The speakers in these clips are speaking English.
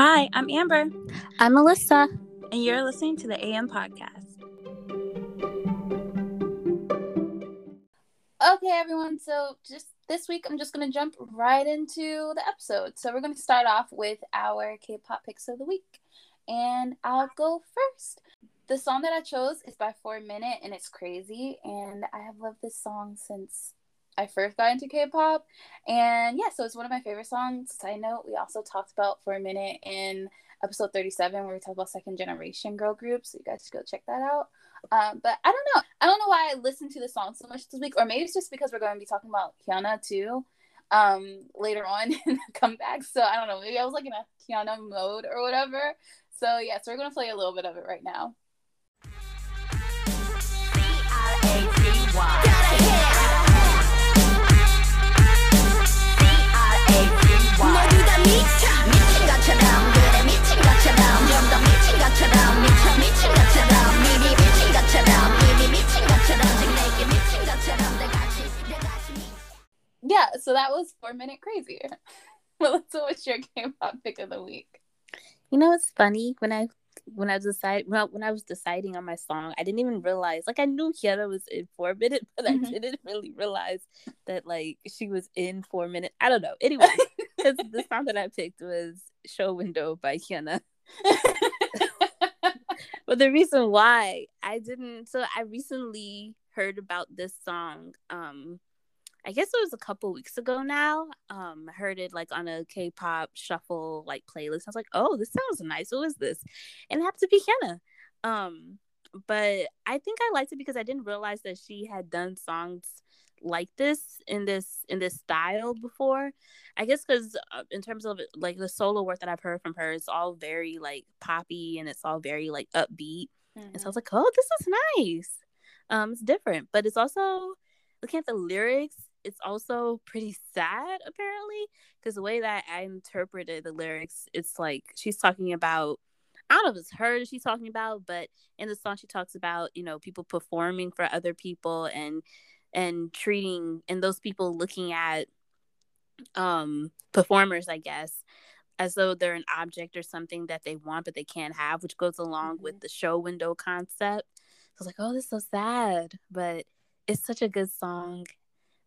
Hi, I'm Amber. I'm Melissa. And you're listening to the AM Podcast. Okay, everyone. So, just this week, I'm just going to jump right into the episode. So, we're going to start off with our K pop picks of the week. And I'll go first. The song that I chose is by Four Minute, and it's crazy. And I have loved this song since I first got into K-pop, and yeah, so it's one of my favorite songs. Side note: We also talked about for a minute in episode thirty-seven where we talked about second generation girl groups. So you guys should go check that out. Um, but I don't know. I don't know why I listened to the song so much this week, or maybe it's just because we're going to be talking about Hyuna too um later on in the comeback. So I don't know. Maybe I was like in a Hyuna mode or whatever. So yeah, so we're gonna play a little bit of it right now. Yeah, so that was four minute crazy. Melissa, what's your K-pop pick of the week? You know, it's funny when I when I decided well, when I was deciding on my song, I didn't even realize like I knew Hyuna was in four minutes, but mm-hmm. I didn't really realize that like she was in four minutes. I don't know. Anyway, the song that I picked was "Show Window" by Hyuna. but the reason why I didn't, so I recently heard about this song. Um, I guess it was a couple weeks ago now. Um, I heard it like on a K-pop shuffle like playlist. I was like, "Oh, this sounds nice. Who is this?" And it happened to be Hyuna. Um, but I think I liked it because I didn't realize that she had done songs like this in this in this style before. I guess because uh, in terms of like the solo work that I've heard from her, it's all very like poppy and it's all very like upbeat. Mm-hmm. And so I was like, "Oh, this is nice." Um, it's different, but it's also looking at the lyrics it's also pretty sad apparently because the way that I interpreted the lyrics, it's like she's talking about I don't know if it's her she's talking about, but in the song she talks about you know people performing for other people and and treating and those people looking at um performers, I guess, as though they're an object or something that they want but they can't have, which goes along mm-hmm. with the show window concept. So I was like, oh, this is so sad, but it's such a good song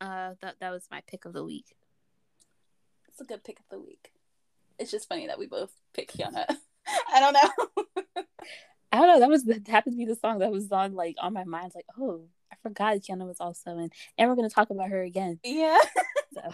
uh, that that was my pick of the week. It's a good pick of the week. It's just funny that we both pick Hyuna. I don't know. I don't know. That was that happened to be the song that was on like on my mind. Like, oh, I forgot Hyuna was also in, and we're gonna talk about her again. Yeah. so.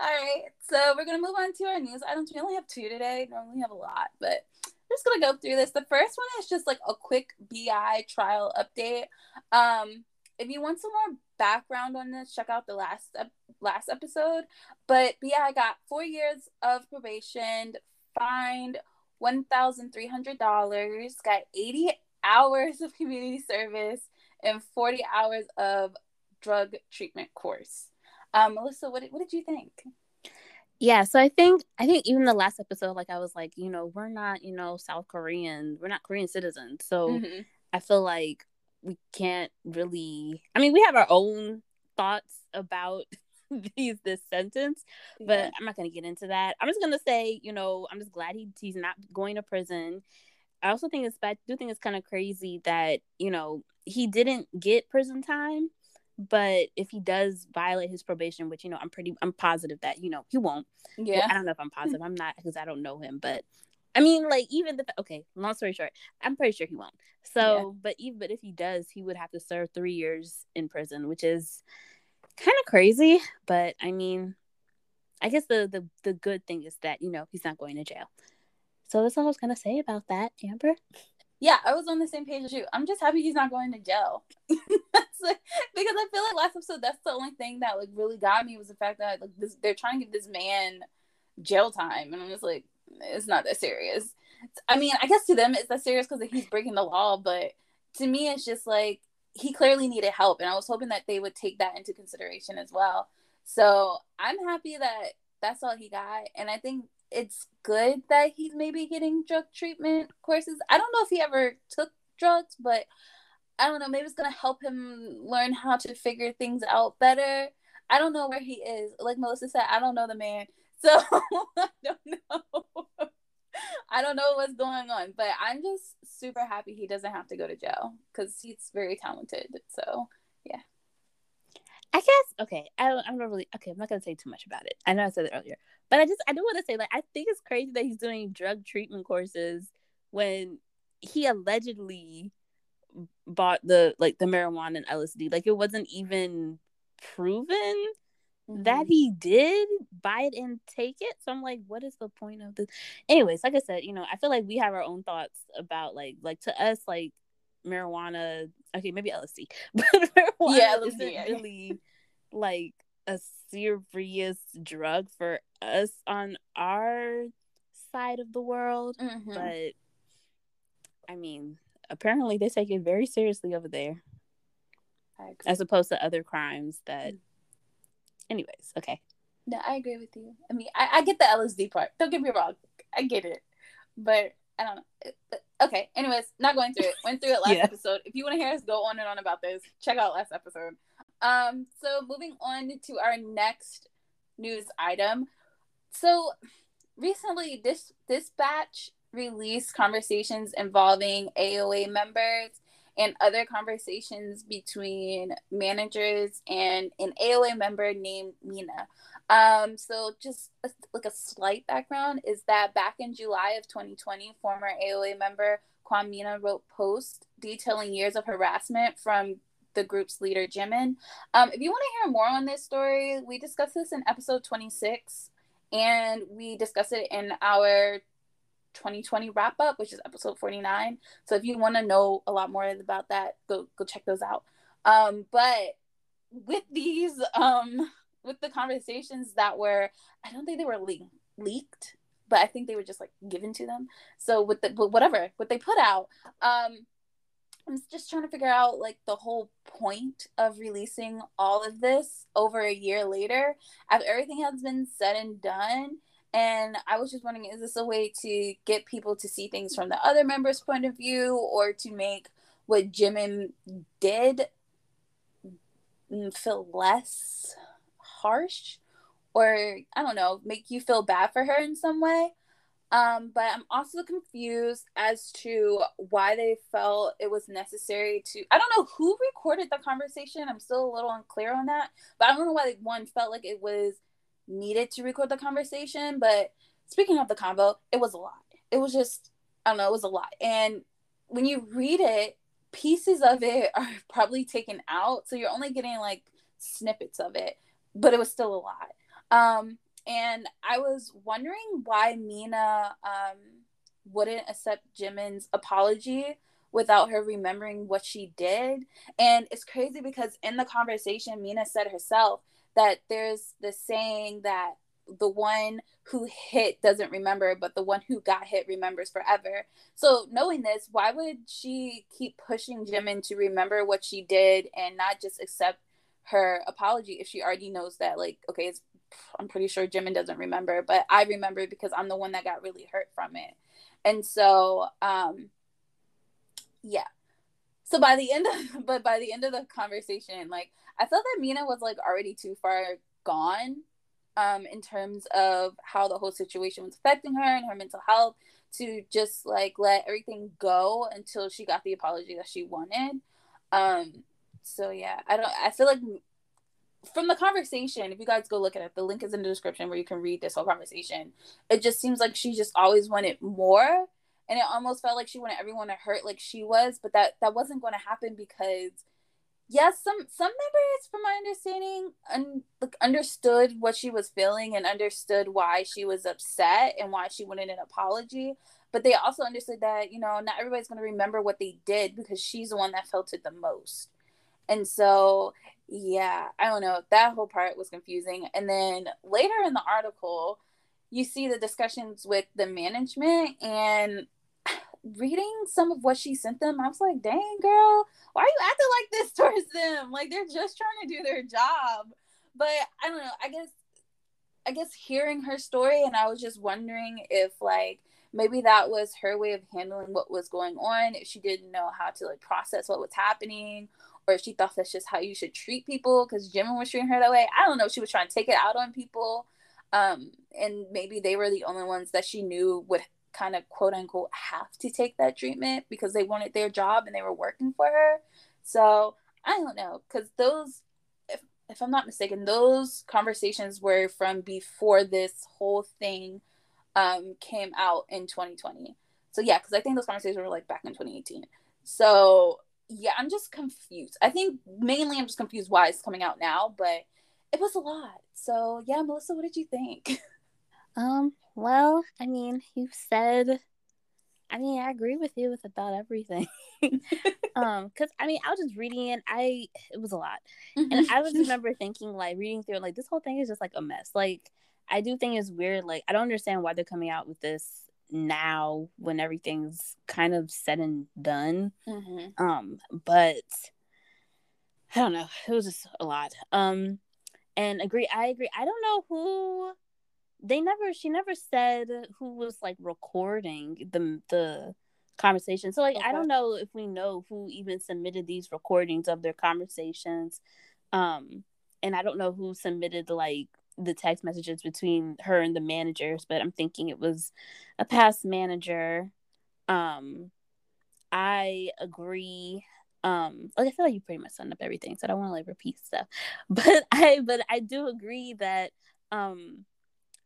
All right, so we're gonna move on to our news items. We only have two today. Normally we have a lot, but we're just gonna go through this. The first one is just like a quick BI trial update. Um, if you want some more background on this, check out the last last episode. But, but yeah, I got four years of probation, fined one thousand three hundred dollars, got eighty hours of community service, and forty hours of drug treatment course. Um, Melissa, what what did you think? Yeah, so I think I think even the last episode, like I was like, you know, we're not, you know, South Korean, we're not Korean citizens, so mm-hmm. I feel like we can't really i mean we have our own thoughts about these this sentence but yeah. i'm not going to get into that. I'm just going to say you know i'm just glad he, he's not going to prison. I also think it's i do think it's kind of crazy that you know he didn't get prison time but if he does violate his probation which you know i'm pretty i'm positive that you know he won't. Yeah. Well, i don't know if i'm positive. I'm not because i don't know him but I mean, like even the okay. Long story short, I'm pretty sure he won't. So, yeah. but even but if he does, he would have to serve three years in prison, which is kind of crazy. But I mean, I guess the the the good thing is that you know he's not going to jail. So that's all I was gonna say about that, Amber. Yeah, I was on the same page as you. I'm just happy he's not going to jail. like, because I feel like last episode, that's the only thing that like really got me was the fact that like this, they're trying to give this man jail time, and I'm just like, it's not that serious. I mean, I guess to them it's that serious because he's breaking the law, but to me, it's just like he clearly needed help, and I was hoping that they would take that into consideration as well. So I'm happy that that's all he got, and I think it's good that he's maybe getting drug treatment courses. I don't know if he ever took drugs, but I don't know. Maybe it's gonna help him learn how to figure things out better. I don't know where he is. Like Melissa said, I don't know the man, so I don't know. I don't know what's going on, but I'm just super happy he doesn't have to go to jail because he's very talented. So yeah. I guess okay. I I'm not really okay. I'm not gonna say too much about it. I know I said it earlier, but I just I do want to say like I think it's crazy that he's doing drug treatment courses when he allegedly bought the like the marijuana and LSD. Like it wasn't even proven mm-hmm. that he did buy it and take it. So I'm like, what is the point of this? Anyways, like I said, you know, I feel like we have our own thoughts about like like to us like marijuana. Okay, maybe LSD, but marijuana yeah, LSD, isn't yeah. really like a serious drug for us on our side of the world. Mm-hmm. But I mean, apparently they take it very seriously over there, as opposed to other crimes that. Anyways, okay. No, I agree with you. I mean, I, I get the LSD part. Don't get me wrong, I get it, but I don't know. Okay. Anyways, not going through it. Went through it last yeah. episode. If you want to hear us go on and on about this, check out last episode. Um. So moving on to our next news item. So recently, this Dispatch released conversations involving AOA members and other conversations between managers and an AOA member named Mina. Um, so just a, like a slight background is that back in July of 2020, former AOA member Kwon Mina wrote posts detailing years of harassment from the group's leader Jimin. Um, if you want to hear more on this story, we discussed this in episode 26, and we discussed it in our 2020 wrap up, which is episode 49. So if you want to know a lot more about that, go go check those out. Um, but with these, um, with the conversations that were, I don't think they were le- leaked, but I think they were just like given to them. So with the whatever what they put out, um, I'm just trying to figure out like the whole point of releasing all of this over a year later after everything has been said and done and I was just wondering, is this a way to get people to see things from the other members' point of view or to make what Jimin did feel less harsh? Or, I don't know, make you feel bad for her in some way? Um, but I'm also confused as to why they felt it was necessary to. I don't know who recorded the conversation. I'm still a little unclear on that. But I don't know why one felt like it was needed to record the conversation. But speaking of the convo, it was a lot. It was just, I don't know, it was a lot. And when you read it, pieces of it are probably taken out. So you're only getting like snippets of it, but it was still a lot. Um, and I was wondering why Mina um, wouldn't accept Jimin's apology without her remembering what she did. And it's crazy because in the conversation, Mina said herself that there's the saying that the one who hit doesn't remember, but the one who got hit remembers forever. So, knowing this, why would she keep pushing Jimin to remember what she did and not just accept her apology if she already knows that, like, okay, I'm pretty sure Jimin doesn't remember, but I remember because I'm the one that got really hurt from it. And so, um, yeah. So by the end of, but by the end of the conversation, like I felt that Mina was like already too far gone um, in terms of how the whole situation was affecting her and her mental health to just like let everything go until she got the apology that she wanted. Um, so yeah, I don't. I feel like from the conversation, if you guys go look at it, the link is in the description where you can read this whole conversation. It just seems like she just always wanted more, and it almost felt like she wanted everyone to hurt like she was, but that that wasn't going to happen because yes, some some members, from my understanding, un, like understood what she was feeling and understood why she was upset and why she wanted an apology. But they also understood that you know not everybody's going to remember what they did because she's the one that felt it the most. And so, yeah, I don't know. That whole part was confusing. And then later in the article, you see the discussions with the management and reading some of what she sent them, I was like, dang, girl, why are you acting like this towards them? Like they're just trying to do their job. But I don't know. I guess, I guess hearing her story, and I was just wondering if like maybe that was her way of handling what was going on. If she didn't know how to like process what was happening, or if she thought that's just how you should treat people because Jimin was treating her that way. I don't know. She was trying to take it out on people. Um, and maybe they were the only ones that she knew would kind of quote unquote have to take that treatment because they wanted their job and they were working for her. So I don't know because those, if if I'm not mistaken, those conversations were from before this whole thing um, came out in 2020. So yeah, because I think those conversations were like back in 2018. So yeah, I'm just confused. I think mainly I'm just confused why it's coming out now, but it was a lot. So yeah, Melissa, what did you think? Um, well, I mean, you said I mean, I agree with you with about everything. um, cause I mean, I was just reading it. I it was a lot, and I was just remember thinking like reading through like this whole thing is just like a mess. Like I do think it's weird. Like I don't understand why they're coming out with this now when everything's kind of said and done. Mm-hmm. Um, but I don't know. It was just a lot. Um, and agree. I agree. I don't know who. They never. She never said who was like recording the the conversation. So like okay. I don't know if we know who even submitted these recordings of their conversations. Um, and I don't know who submitted like the text messages between her and the managers, but I'm thinking it was a past manager. Um, I agree. Um, like I feel like you pretty much summed up everything, so I don't want to like repeat stuff. But I, but I do agree that um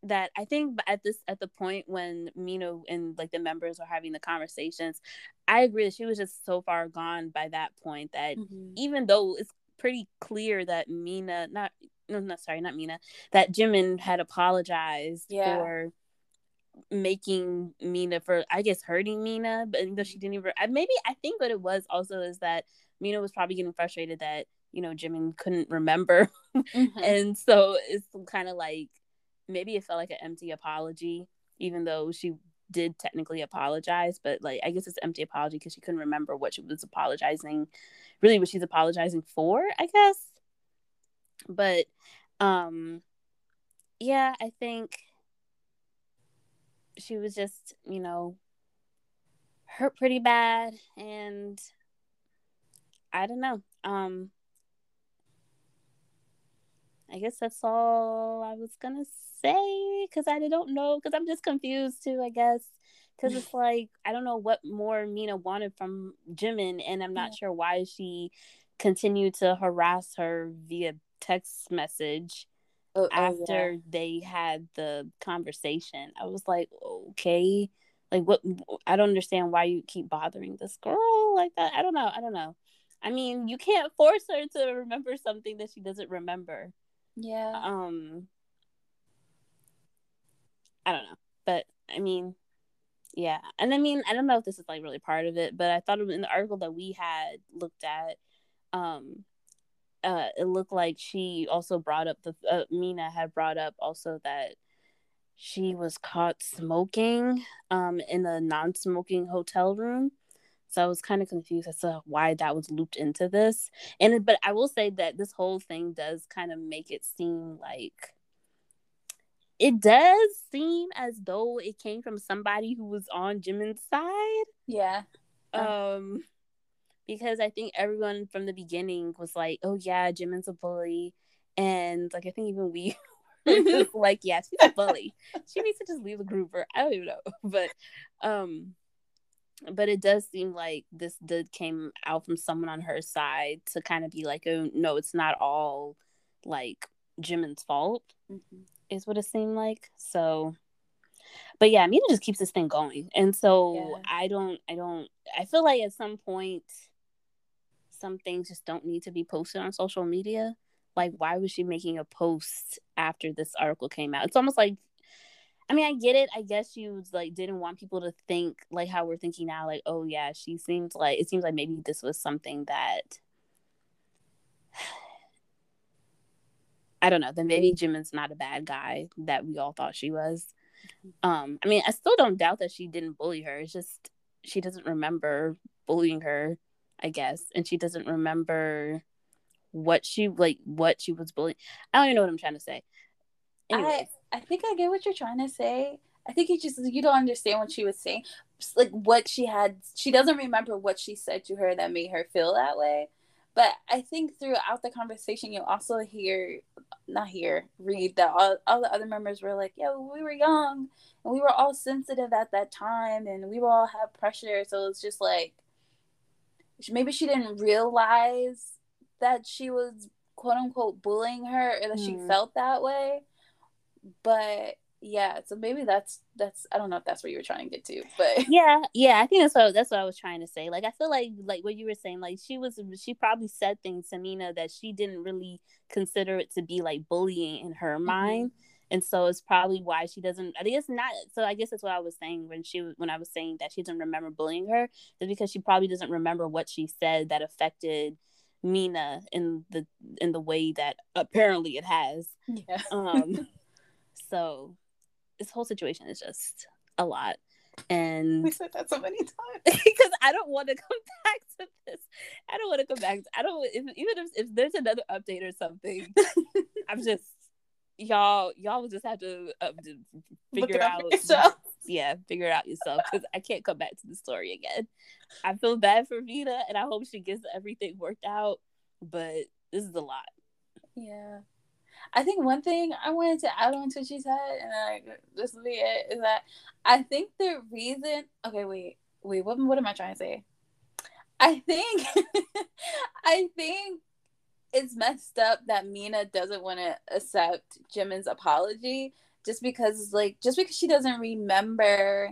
that I think at this at the point when Mina and like the members are having the conversations, I agree that she was just so far gone by that point that mm-hmm. even though it's pretty clear that Mina not no, no, sorry, not Mina, that Jimin had apologized yeah. for making Mina for I guess hurting Mina, but though she didn't even maybe I think what it was also is that Mina was probably getting frustrated that you know Jimin couldn't remember, mm-hmm. and so it's kind of like maybe it felt like an empty apology, even though she did technically apologize, but like I guess it's empty apology because she couldn't remember what she was apologizing, really what she's apologizing for, I guess. But um yeah i think she was just you know hurt pretty bad and i don't know. Um i guess that's all i was gonna say because i don't know because i'm just confused too i guess because it's like i don't know what more mina wanted from jimin and i'm not yeah. sure why she continued to harass her via text message oh, after oh, yeah. they had the conversation. I was like, okay, like what? I don't understand why you keep bothering this girl like that. I don't know. I don't know. I mean, you can't force her to remember something that she doesn't remember. Yeah. Um. I don't know, but I mean, yeah, and I mean, I don't know if this is like really part of it, but I thought in the article that we had looked at, um, uh, it looked like she also brought up the uh, Mina had brought up also that she was caught smoking um, in a non-smoking hotel room. So I was kind of confused as to why that was looped into this. And but I will say that this whole thing does kind of make it seem like it does seem as though it came from somebody who was on Jimin's side. Yeah. Um because I think everyone from the beginning was like, "Oh yeah, Jimin's a bully," and like I think even we like, "Yeah, she's a bully. she needs to just leave the group." Or I don't even know, but um, but it does seem like this did came out from someone on her side to kind of be like, "Oh no, it's not all like Jimin's fault," mm-hmm. is what it seemed like. So but yeah, Mina just keeps this thing going. And so yeah. I don't I don't I feel like at some point some things just don't need to be posted on social media. Like, why was she making a post after this article came out? It's almost like, I mean, I get it. I guess you was like didn't want people to think like how we're thinking now. Like, oh yeah, she seems like it seems like maybe this was something that I don't know. Then maybe Jimin's not a bad guy that we all thought she was. Um, I mean, I still don't doubt that she didn't bully her. It's just she doesn't remember bullying her, I guess, and she doesn't remember what she like what she was bullying. I don't even know what I'm trying to say. Anyway. I I think I get what you're trying to say. I think you just you don't understand what she was saying. Just like what she had she doesn't remember what she said to her that made her feel that way. But I think throughout the conversation you also hear not hear, read that all, all the other members were like, Yeah, we were young and we were all sensitive at that time and we were all have pressure. So it's just like maybe she didn't realize that she was quote unquote bullying her or that mm. she felt that way. But yeah so maybe that's that's i don't know if that's what you were trying to get to but yeah yeah i think that's what that's what i was trying to say. Like i feel like like what you were saying like she was she probably said things to mina that she didn't really consider it to be like bullying in her mm-hmm. mind. And so it's probably why she doesn't i think it's not so i guess that's what i was saying when she when i was saying that she doesn't remember bullying her is because she probably doesn't remember what she said that affected mina in the in the way that apparently it has. Yeah. Um so this whole situation is just a lot. And we said that so many times because I don't want to come back to this. I don't want to come back. To, I don't if, even if if there's another update or something. I'm just y'all y'all will just have to, uh, to figure out yeah figure it out yourself because I can't come back to the story again. I feel bad for Vita and I hope she gets everything worked out, but this is a lot. Yeah. I think one thing I wanted to add on to what she said, and like this will be it, is that I think the reason. Okay, wait, wait. What what am I trying to say? I think, I think it's messed up that Mina doesn't want to accept Jimin's apology just because, like, just because she doesn't remember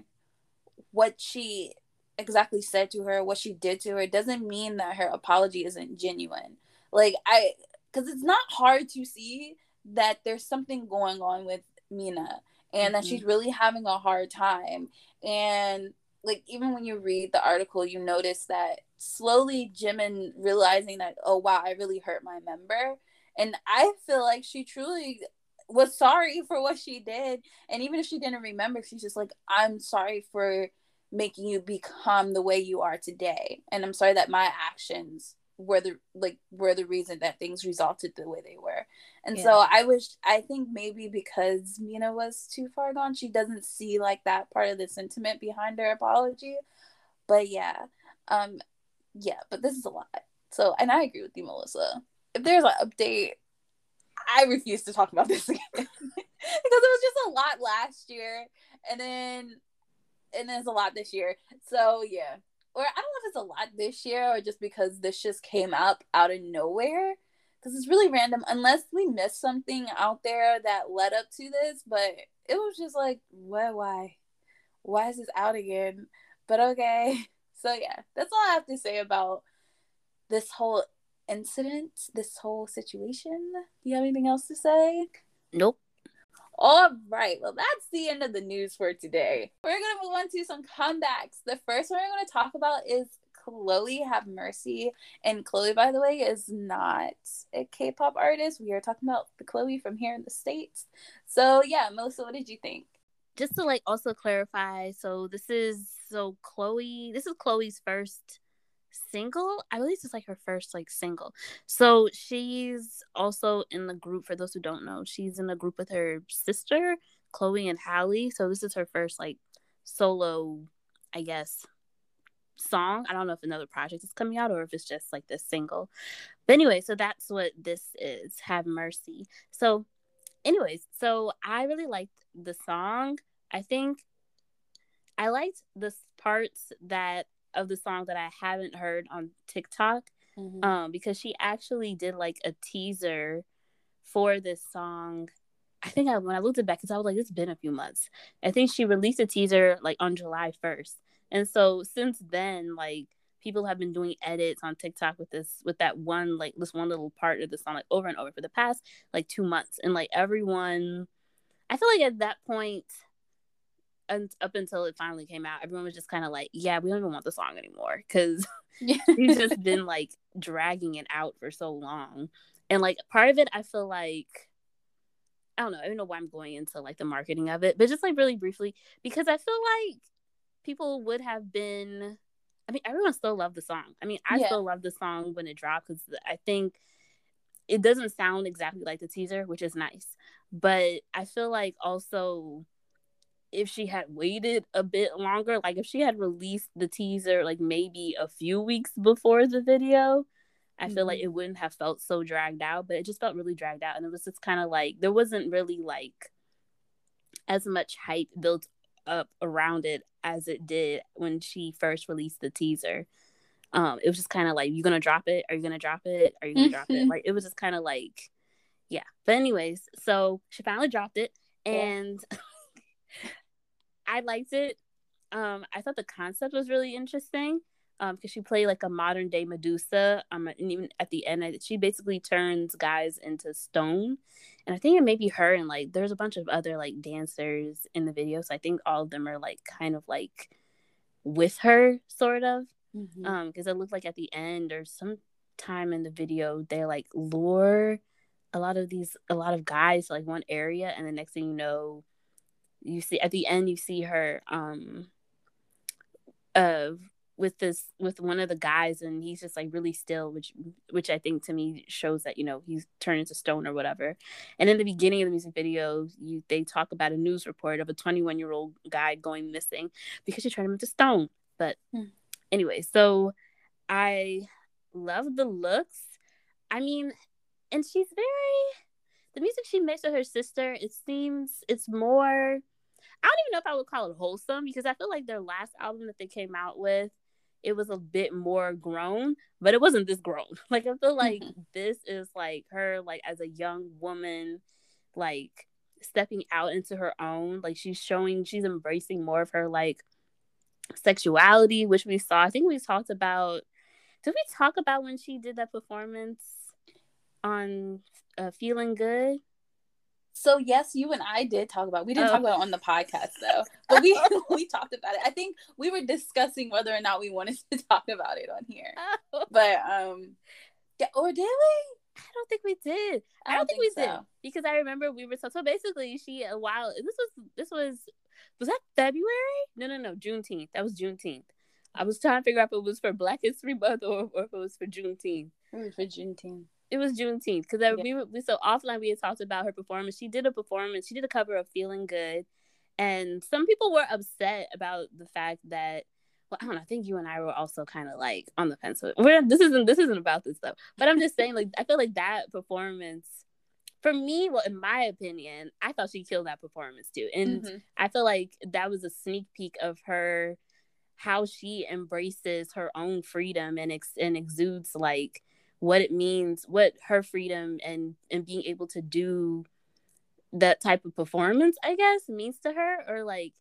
what she exactly said to her, what she did to her, doesn't mean that her apology isn't genuine. Like, I, because it's not hard to see that there's something going on with Mina and mm-hmm. that she's really having a hard time. And like even when you read the article, you notice that slowly Jimin realizing that, oh wow, I really hurt my member. And I feel like she truly was sorry for what she did. And even if she didn't remember, she's just like, I'm sorry for making you become the way you are today. And I'm sorry that my actions were the like were the reason that things resulted the way they were. And yeah. so i wish i think maybe because mina was too far gone she doesn't see like that part of the sentiment behind her apology. But yeah um yeah but this is a lot. So and i agree with you melissa. If there's an update i refuse to talk about this again. Because it was just a lot last year and then and there's a lot this year. So yeah or I don't know if it's a lot this year or just because this just came up out of nowhere. Because it's really random, unless we missed something out there that led up to this. But it was just like, what? Why? Why is this out again? But okay. So yeah, that's all I have to say about this whole incident, this whole situation. Do you have anything else to say? Nope. All right, well, that's the end of the news for today. We're going to move on to some comebacks. The first one we're going to talk about is Chloe Have Mercy. And Chloe, by the way, is not a K pop artist. We are talking about the Chloe from here in the States. So, yeah, Melissa, what did you think? Just to like also clarify, so this is so Chloe, this is Chloe's first single. I believe it's like her first like single. So she's also in the group. For those who don't know, she's in a group with her sister Chloe and Halle. So this is her first like solo, I guess, song. I don't know if another project is coming out or if it's just like this single. But anyway, so that's what this is. Have mercy. So, anyways, so I really liked the song. I think I liked the parts that of the song that I haven't heard on TikTok. Mm-hmm. Um, because she actually did like a teaser for this song. I think I when I looked it back, because I was like, it's been a few months. I think she released a teaser like on July 1st. And so since then, like people have been doing edits on TikTok with this with that one like this one little part of the song like over and over for the past like two months. And like everyone I feel like at that point and up until it finally came out, everyone was just kind of like, "Yeah, we don't even want the song anymore," because he's just been like dragging it out for so long. And like part of it, I feel like, I don't know. I don't know why I'm going into like the marketing of it, but just like really briefly, because I feel like people would have been. I mean, everyone still loved the song. I mean, I yeah. still love the song when it dropped because I think it doesn't sound exactly like the teaser, which is nice. But I feel like also if she had waited a bit longer, like if she had released the teaser like maybe a few weeks before the video, I mm-hmm. feel like mm-hmm. it wouldn't have felt so dragged out, but it just felt really dragged out. And it was just kind of like there wasn't really like as much hype built up around it as it did when she first released the teaser. Um, it was just kind of like, you gonna drop it? Are you gonna drop it? Are you gonna drop it? Mm-hmm. Like it was just kind of like, yeah. But anyways, so she finally dropped it, and yeah. I liked it. Um, I thought the concept was really interesting um because she played like a modern day Medusa. Um, and even at the end, she basically turns guys into stone, and I think it may be her and like there's a bunch of other like dancers in the video. So I think all of them are like kind of like with her, sort of. Mm-hmm. Um, because it looked like at the end or some time in the video they like lure a lot of these a lot of guys to like one area, and the next thing you know, you see at the end you see her um of with this with one of the guys and he's just like really still which which i think to me shows that you know he's turned into stone or whatever. And in the beginning of the music video you they talk about a news report of a 21 year old guy going missing because she turned him into stone. But hmm. anyway so i love the looks. I mean and she's very the music she makes with her sister it seems it's more I don't even know if I would call it wholesome because I feel like their last album that they came out with it was a bit more grown, but it wasn't this grown. Like I feel like mm-hmm. this is like her like as a young woman, like stepping out into her own. Like she's showing she's embracing more of her like sexuality, which we saw. I think we talked about did we talk about when she did that performance on uh, feeling good? So yes, you and I did talk about. We didn't oh. talk about it on the podcast though, but we we talked about it. I think we were discussing whether or not we wanted to talk about it on here. Oh. But um, yeah, or did we? I don't think we did. I, I don't, think, think, we so. did because I remember we were so. So basically, she a while. This was this was was that February? No, no, no, Juneteenth. That was Juneteenth. I was trying to figure out if it was for Black History Month or, or if it was for Juneteenth. It was for Juneteenth it was Juneteenth because yeah. we, we so offline we had talked about her performance. She did a performance. She did a cover of "Feeling Good," and some people were upset about the fact that. Well, I don't know. I think you and I were also kind of like on the fence. With, we're this isn't this isn't about this stuff, but I'm just saying like I feel like that performance for me, well, in my opinion, I thought she killed that performance too, and mm-hmm. I feel like that was a sneak peek of her how she embraces her own freedom and ex- and exudes like what it means, what her freedom and and being able to do that type of performance, I guess, means to her, or like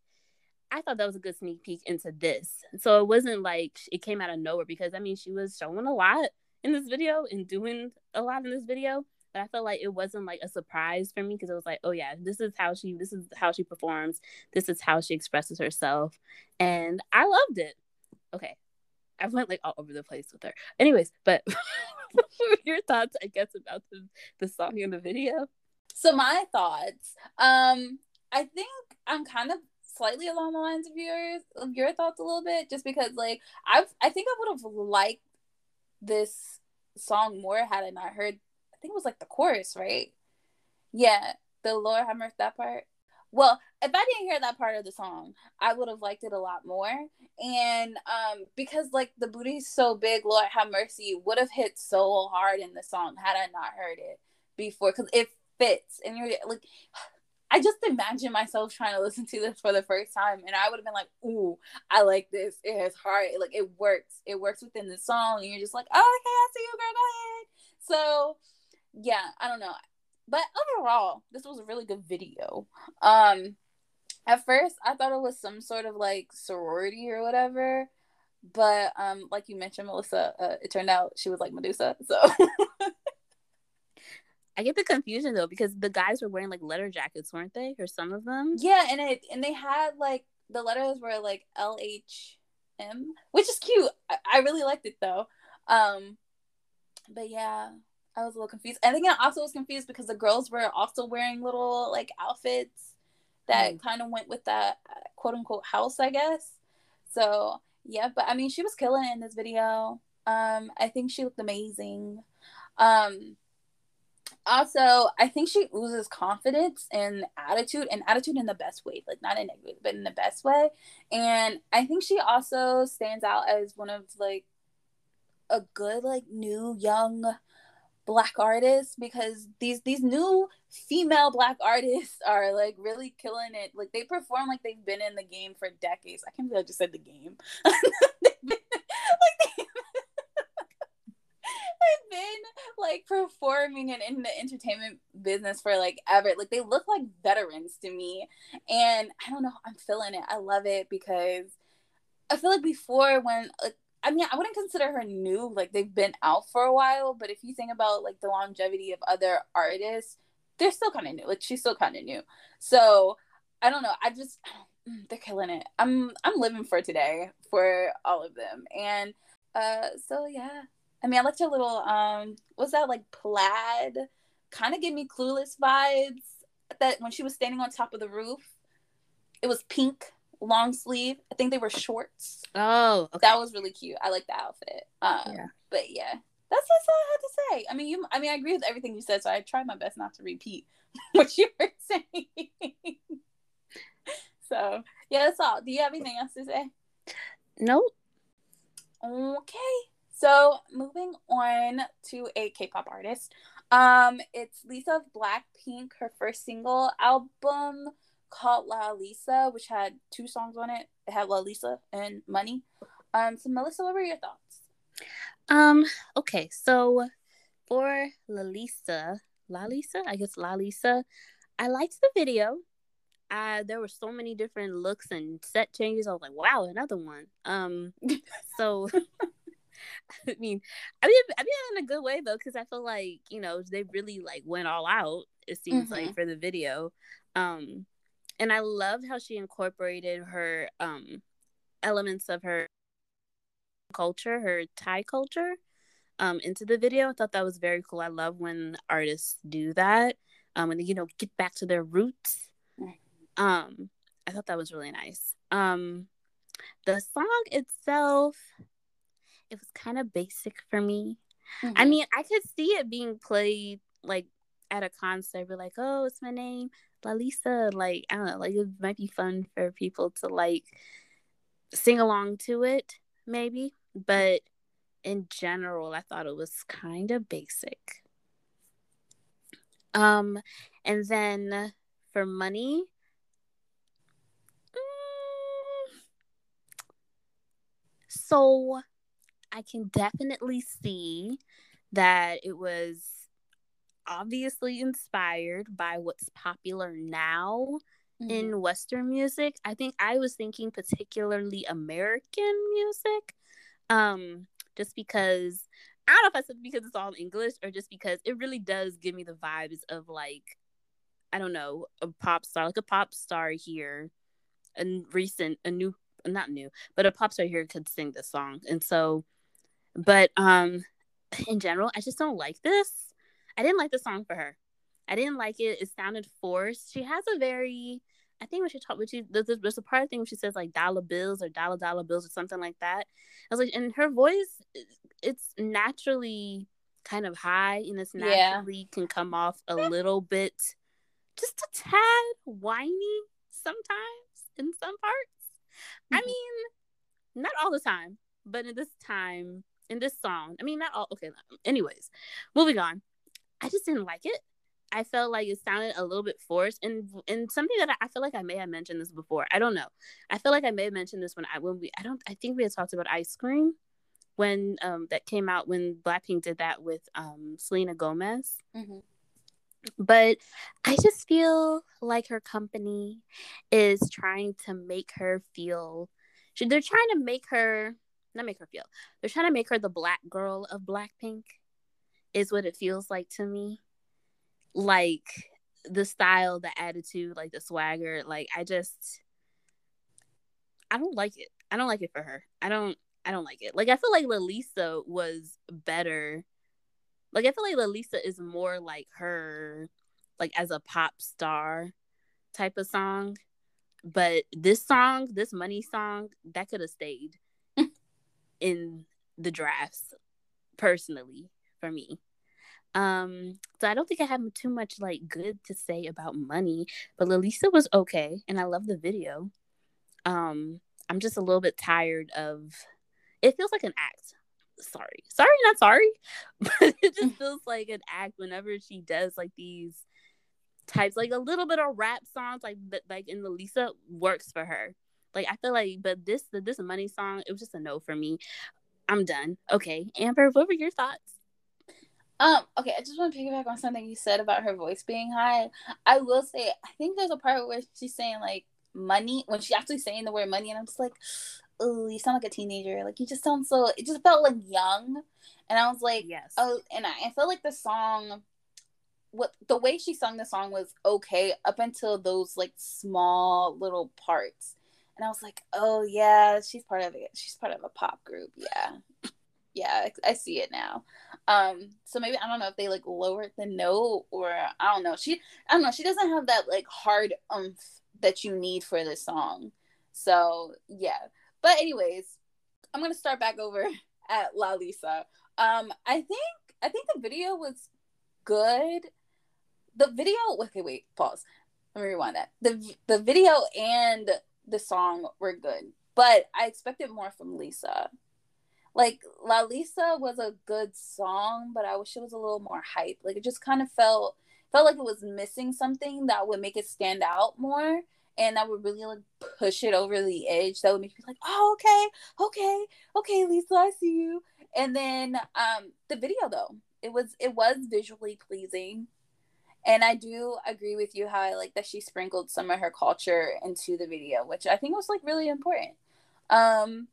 I thought that was a good sneak peek into this. So it wasn't like it came out of nowhere because I mean she was showing a lot in this video and doing a lot in this video, but I felt like it wasn't like a surprise for me because it was like, oh yeah, this is how she this is how she performs, this is how she expresses herself, and I loved it. Okay, I went like all over the place with her. Anyways, but your thoughts, I guess, about the, the song and the video? So my thoughts, um, I think I'm kind of slightly along the lines of yours of your thoughts a little bit, just because like I I think I would have liked this song more had I not heard. I think it was like the chorus, right? Yeah, the Lord have mercy that part. Well, if I didn't hear that part of the song, I would have liked it a lot more. And um, because like the booty's so big, Lord have mercy, would have hit so hard in the song had I not heard it before, because it fits. And you're like, I just imagine myself trying to listen to this for the first time, and I would have been like, "Ooh, I like this. It has heart. Like it works. It works within the song." And you're just like, "Oh, okay, I see you, girl. Go ahead." So, yeah, I don't know but overall this was a really good video. Um at first i thought it was some sort of like sorority or whatever. But um like you mentioned melissa uh, it turned out she was like medusa so. I get the confusion though because the guys were wearing like letter jackets weren't they or some of them? Yeah and it and they had like the letters were like lhm which is cute. I, I really liked it though. Um but yeah I was a little confused. I think I also was confused because the girls were also wearing little like outfits that mm. kind of went with that quote unquote house, I guess. So yeah, but I mean, she was killing it in this video. Um, I think she looked amazing. Um, also, I think she oozes confidence and attitude, and attitude in the best way, like not in negative, but in the best way. And I think she also stands out as one of like a good, like new young black artists because these these new female black artists are like really killing it. Like they perform like they've been in the game for decades. I can't believe I just said the game. they've been, like they, they've been like performing and in the entertainment business for like ever. Like they look like veterans to me. And I don't know, I'm feeling it. I love it because I feel like before when like I mean, I wouldn't consider her new. Like they've been out for a while, but if you think about like the longevity of other artists, they're still kind of new. Like she's still kind of new. So I don't know. I just they're killing it. I'm I'm living for today for all of them. And uh, so yeah. I mean, I liked her little um, what's that like plaid? Kind of gave me clueless vibes. That when she was standing on top of the roof, it was pink long sleeve. I think they were shorts. Oh, okay. that was really cute. I like the outfit. Um, yeah. But yeah, that's that's all I had to say. I mean, you. I mean, I agree with everything you said, so I tried my best not to repeat what you were saying. so yeah, that's all. Do you have anything else to say? Nope. Okay. So moving on to a K-pop artist. Um, it's Lisa of Blackpink. Her first single album called Lalisa, which had two songs on it. It had Lalisa and Money. Um, so Melissa, what were your thoughts? Um, okay, so for Lalisa, La Lisa, I guess Lalisa, I liked the video. Uh, there were so many different looks and set changes. I was like, wow, another one. Um, so I mean, I mean, I mean, in a good way though, because I feel like you know they really like went all out. It seems mm-hmm. like for the video. Um, and I loved how she incorporated her um elements of her culture, her Thai culture, um, into the video. I thought that was very cool. I love when artists do that. Um, and you know, get back to their roots. Um, I thought that was really nice. Um, the song itself, it was kind of basic for me. Mm-hmm. I mean, I could see it being played like at a concert, be like, "Oh, it's my name, Lalisa." Like I don't know, like it might be fun for people to like sing along to it, maybe. But in general, I thought it was kind of basic. Um, and then for money, mm, so I can definitely see that it was obviously inspired by what's popular now mm-hmm. in Western music. I think I was thinking particularly American music. Um, just because I don't know if I said because it's all English or just because it really does give me the vibes of like I don't know, a pop star, like a pop star here, a recent, a new, not new, but a pop star here could sing this song. And so, but um, in general, I just don't like this. I didn't like the song for her. I didn't like it. It sounded forced. She has a very, I think when she talked with she there's, there's a part of thing when she says like dollar bills or dollar dollar bills or something like that. I was like, and her voice, it's naturally kind of high and it's naturally yeah. can come off a little bit, just a tad whiny sometimes in some parts. Mm-hmm. I mean, not all the time, but in this time, in this song, I mean, not all. Okay, anyways, moving on. I just didn't like it. I felt like it sounded a little bit forced, and and something that I, I, feel like I may have mentioned this before. I don't know. I feel like I may have mentioned this when I when we I don't I think we had talked about ice cream when um that came out when Blackpink did that with um Selena Gomez. Mm-hmm. But I just feel like her company is trying to make her feel. They're trying to make her not make her feel. They're trying to make her the black girl of Blackpink is what it feels like to me. Like the style, the attitude, like the swagger. Like I just I don't like it. I don't like it for her. I don't I don't like it. Like I feel like Lalisa was better like I feel like Lalisa is more like her like as a pop star type of song. But this song, this money song, that could have stayed in the drafts personally for me. Um, so I don't think I have too much like good to say about money, but Lalisa was okay and I love the video. Um, I'm just a little bit tired of it feels like an act. Sorry. Sorry, not sorry. But it just feels like an act whenever she does like these types like a little bit of rap songs like like in Lalisa works for her. Like I feel like but this the this money song, it was just a no for me. I'm done. Okay. Amber, what were your thoughts? Um, okay, I just want to piggyback on something you said about her voice being high. I will say, I think there's a part where she's saying like money when she actually saying the word money, and I'm just like, oh, you sound like a teenager. Like you just sound so. It just felt like young, and I was like, yes. Oh, and I, I felt like the song, what the way she sung the song was okay up until those like small little parts, and I was like, oh yeah, she's part of it. She's part of a pop group. Yeah, yeah, I, see it now. Um, so maybe I don't know if they like lowered the note or I don't know. She I don't know. She doesn't have that like hard umph that you need for this song. So yeah. But anyways, I'm gonna start back over at Lalisa. Um, I think I think the video was good. The video. Okay, wait. Pause. Let me rewind that. the The video and the song were good, but I expected more from Lisa like Lalisa was a good song, but I wish it was a little more hype. Like it just kind of felt felt like it was missing something that would make it stand out more and that would really like push it over the edge. That would make me like, oh okay, okay, okay, Lisa, I see you. And then um the video though, it was it was visually pleasing. And I do agree with you how I like that she sprinkled some of her culture into the video, which I think was like really important. Um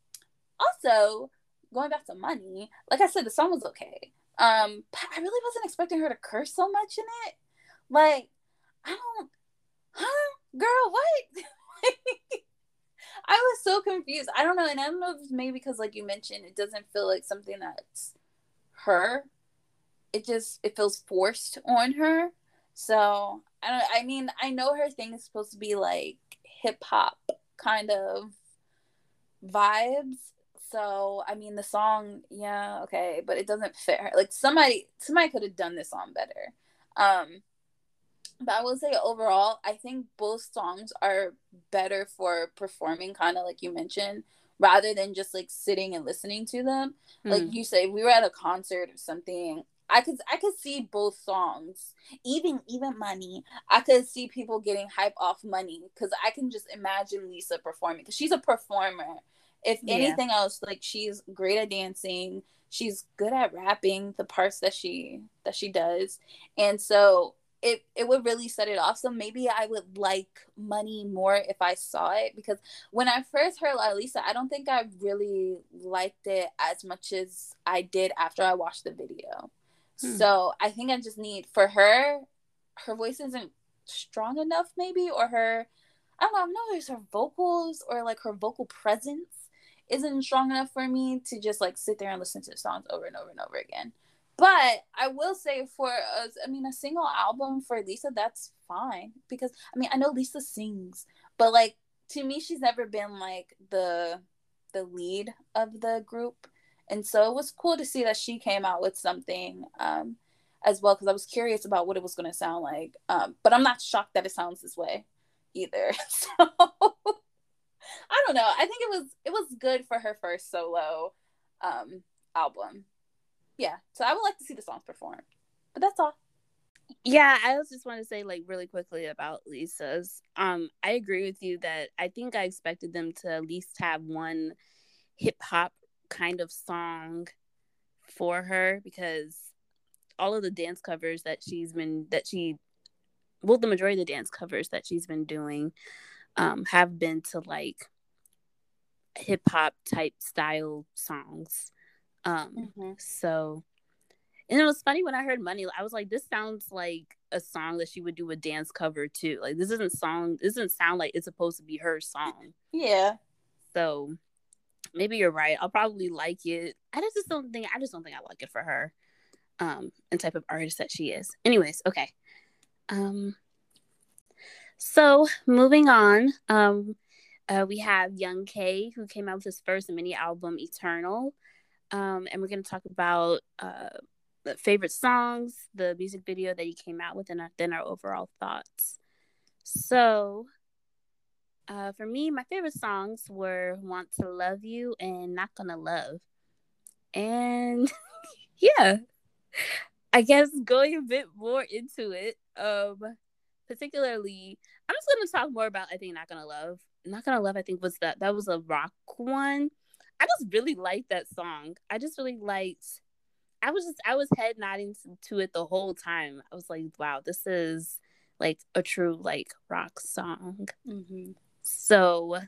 also going back to money, like I said, the song was okay. Um, but I really wasn't expecting her to curse so much in it. Like, I don't, huh, girl, what? I was so confused. I don't know, and I don't know if it's maybe because, like you mentioned, it doesn't feel like something that's her. It just it feels forced on her. So I don't. I mean, I know her thing is supposed to be like hip hop kind of vibes, so I mean the song, yeah, okay, but it doesn't fit her. Like somebody somebody could have done this song better. Um but I will say overall, I think both songs are better for performing, kind of like you mentioned, rather than just like sitting and listening to them. Mm. Like you say, we were at a concert or something. I could I could see both songs, even even money. I could see people getting hype off money because I can just imagine Lisa performing because she's a performer if yeah. anything else like she's great at dancing. She's good at rapping the parts that she that she does. And so it it would really set it off. So maybe i would like money more if i saw it. Because when i first heard Lalisa, i don't think i really liked it as much as i did after i watched the video. Hmm. so i think i just need for her her voice isn't strong enough maybe or her i don't know i don't know there's her vocals or like her vocal presence isn't strong enough for me to just like sit there and listen to songs over and over and over again. But I will say for a, I mean a single album for Lisa that's fine because I mean I know Lisa sings, but like to me she's never been like the the lead of the group. And so it was cool to see that she came out with something um as well because I was curious about what it was going to sound like. Um but I'm not shocked that it sounds this way either. So I don't know. I think it was it was good for her first solo um album. Yeah. So I would like to see the songs performed. But that's all. Yeah, I was just want to say like really quickly about Lisa's. Um, I agree with you that I think I expected them to at least have one hip hop kind of song for her because all of the dance covers that she's been that she well the majority of the dance covers that she's been doing um, have been to like hip hop type style songs. Um, mm-hmm. So, and it was funny when I heard Money. I was like, this sounds like a song that she would do a dance cover too. Like this isn't song. This doesn't sound like it's supposed to be her song. Yeah. So maybe you're right. I'll probably like it. I just don't think. I just don't think I like it for her. um and type of artist that she is. Anyways, okay. Um so moving on, um uh, we have Young K who came out with his first mini album Eternal. Um and we're going to talk about uh favorite songs, the music video that he came out with, and then our overall thoughts. So, uh, for me, my favorite songs were "Want to Love You" and "Not Gonna Love," and yeah, I guess going a bit more into it, um, particularly, I'm just gonna talk more about I think "Not Gonna Love." "Not Gonna Love" I think was that that was a rock one. I just really liked that song. I just really liked I was just I was head nodding to it the whole time. I was like, wow, this is like a true like rock song. Mm-hmm. So,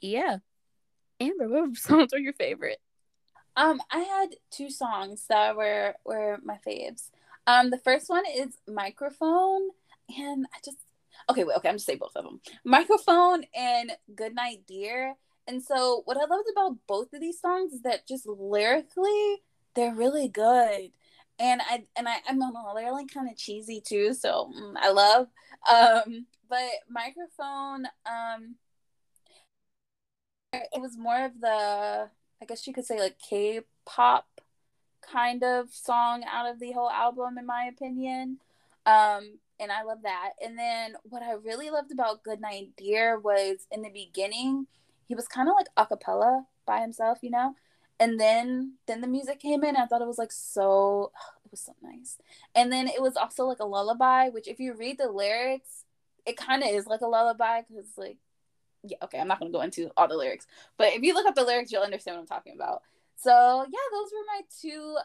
yeah, Amber, what songs are your favorite? Um, I had two songs that were were my faves. Um, the first one is Microphone, and I just okay, wait, okay, I'm just say both of them. Microphone and Goodnight Dear. And so, what I loved about both of these songs is that just lyrically, they're really good and i and i i'm know they're like kind of cheesy too so mm, i love um but microphone um it was more of the i guess you could say like k-pop kind of song out of the whole album in my opinion um and i love that. And then what i really loved about goodnight dear was in the beginning he was kind of like a cappella by himself you know? And then then the music came in i thought it was like so it was so nice. And then it was also like a lullaby which if you read the lyrics it kind of is like a lullaby because like yeah okay i'm not to go into all the lyrics. But if you look up the lyrics you'll understand what i'm talking about. So yeah those were my two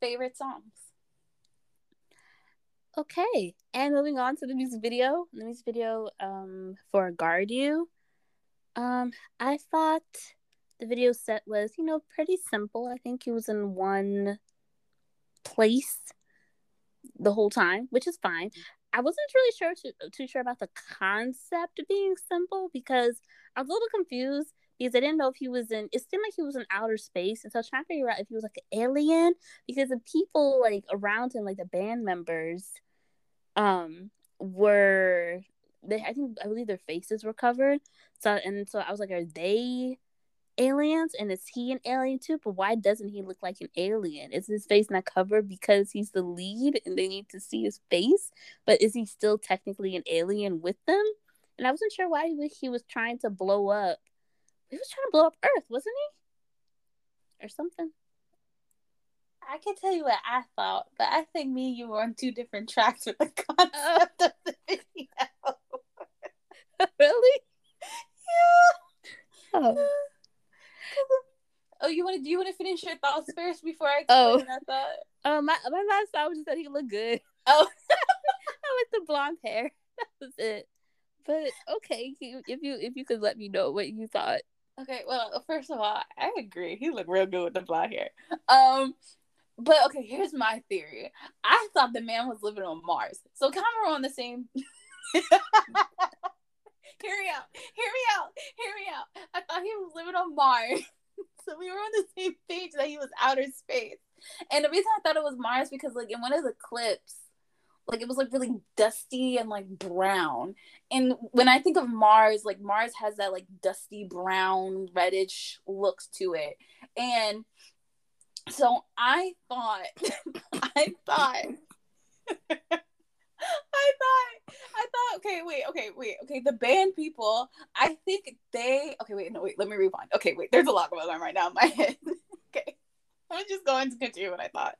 favorite songs okay and moving on to the music video the music video um for guard you um i thought the video set was, you know, pretty simple. I think he was in one place the whole time, which is fine. I wasn't really sure too, sure about the concept being simple because I was a little confused because I didn't know if he was in. It seemed like he was in outer space, and so I was trying to figure out if he was like an alien because the people like around him, like the band members, um, were they. I think I believe their faces were covered. So and so I was like, are they aliens? And is he an alien too? But why doesn't he look like an alien? Is his face not covered because he's the lead and they need to see his face? But is he still technically an alien with them? And i wasn't sure why he was trying to blow up he was trying to blow up earth wasn't he? Or something I can tell you what I thought, but I think me and you were on two different tracks with the concept of the video. really? Yeah. Oh. Oh, you want to? Do you want to finish your thoughts first before I oh. that thought? Oh, my my last thought was just that he looked good. Oh, I like the blonde hair. That was it. But okay, if you if you could let me know what you thought. Okay, well, first of all, I agree. He looked real good with the blonde hair. Um, but okay, here's my theory. I thought the man was living on Mars, so kind of on the same. hear me out. Hear me out. Hear me out. I thought he was living on Mars. so we were on the same page that he was outer space. And the reason I thought it was Mars because like in one of the clips, like it was like really dusty and like brown. And when I think of Mars, like Mars has that like dusty brown reddish looks to it. And so I thought I thought I thought, I thought, okay, wait, okay, wait, okay. The band people, I think they, okay, wait, no, wait, let me rewind. Okay, wait, there's a lot going on right now in my head. okay, I'm just going to continue what I thought.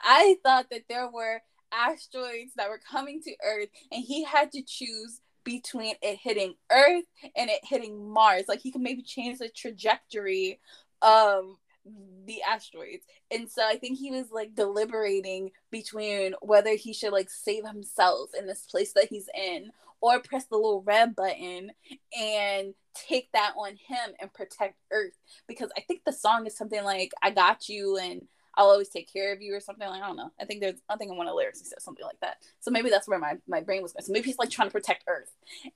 I thought that there were asteroids that were coming to Earth, and he had to choose between it hitting Earth and it hitting Mars. Like he could maybe change the trajectory of the asteroids. And so I think he was like deliberating between whether he should like save himself in this place that he's in or press the little red button and take that on him and protect Earth. Because I think the song is something like, I got you and I'll always take care of you or something like I don't know. I think there's I think in one of the lyrics he said something like that. So maybe that's where my, my brain was going. So maybe he's like trying to protect Earth.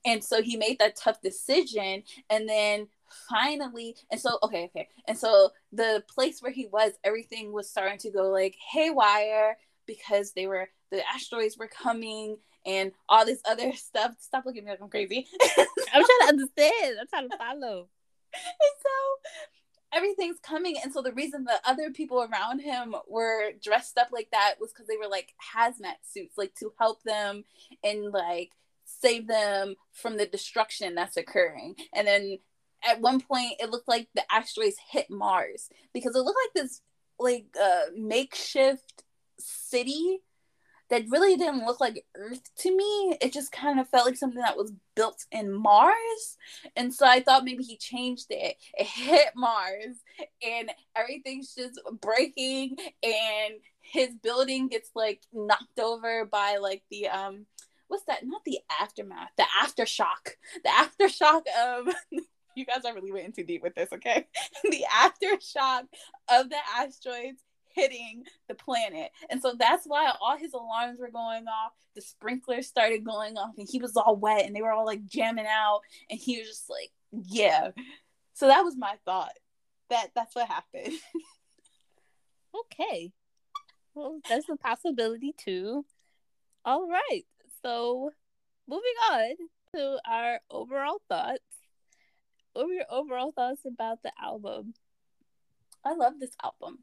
And so he made that tough decision and then finally and so okay okay. And so the place where he was everything was starting to go like haywire because they were the asteroids were coming and all this other stuff. Stop looking at me like i'm crazy. I'm trying to understand. I'm trying to follow. And so everything's coming. And so the reason the other people around him were dressed up like that was because they were like hazmat suits like to help them and like save them from the destruction that's occurring. And then at one point it looked like the asteroids hit mars because it looked like this like uh makeshift city that really didn't look like Earth to me. It just kind of felt like something that was built in Mars. And so I thought maybe he changed it. It hit Mars and everything's just breaking and his building gets like knocked over by like the um what's that? Not the aftermath, the aftershock. The aftershock of you guys are really waiting too deep with this, okay? the aftershock of the asteroids hitting the planet. And so that's why all his alarms were going off. The sprinklers started going off and he was all wet and they were all like jamming out and he was just like, yeah. So that was my thought. That that's what happened. okay. Well, that's a possibility too. All right. So moving on to our overall thoughts. What were your overall thoughts about the album? I love this album.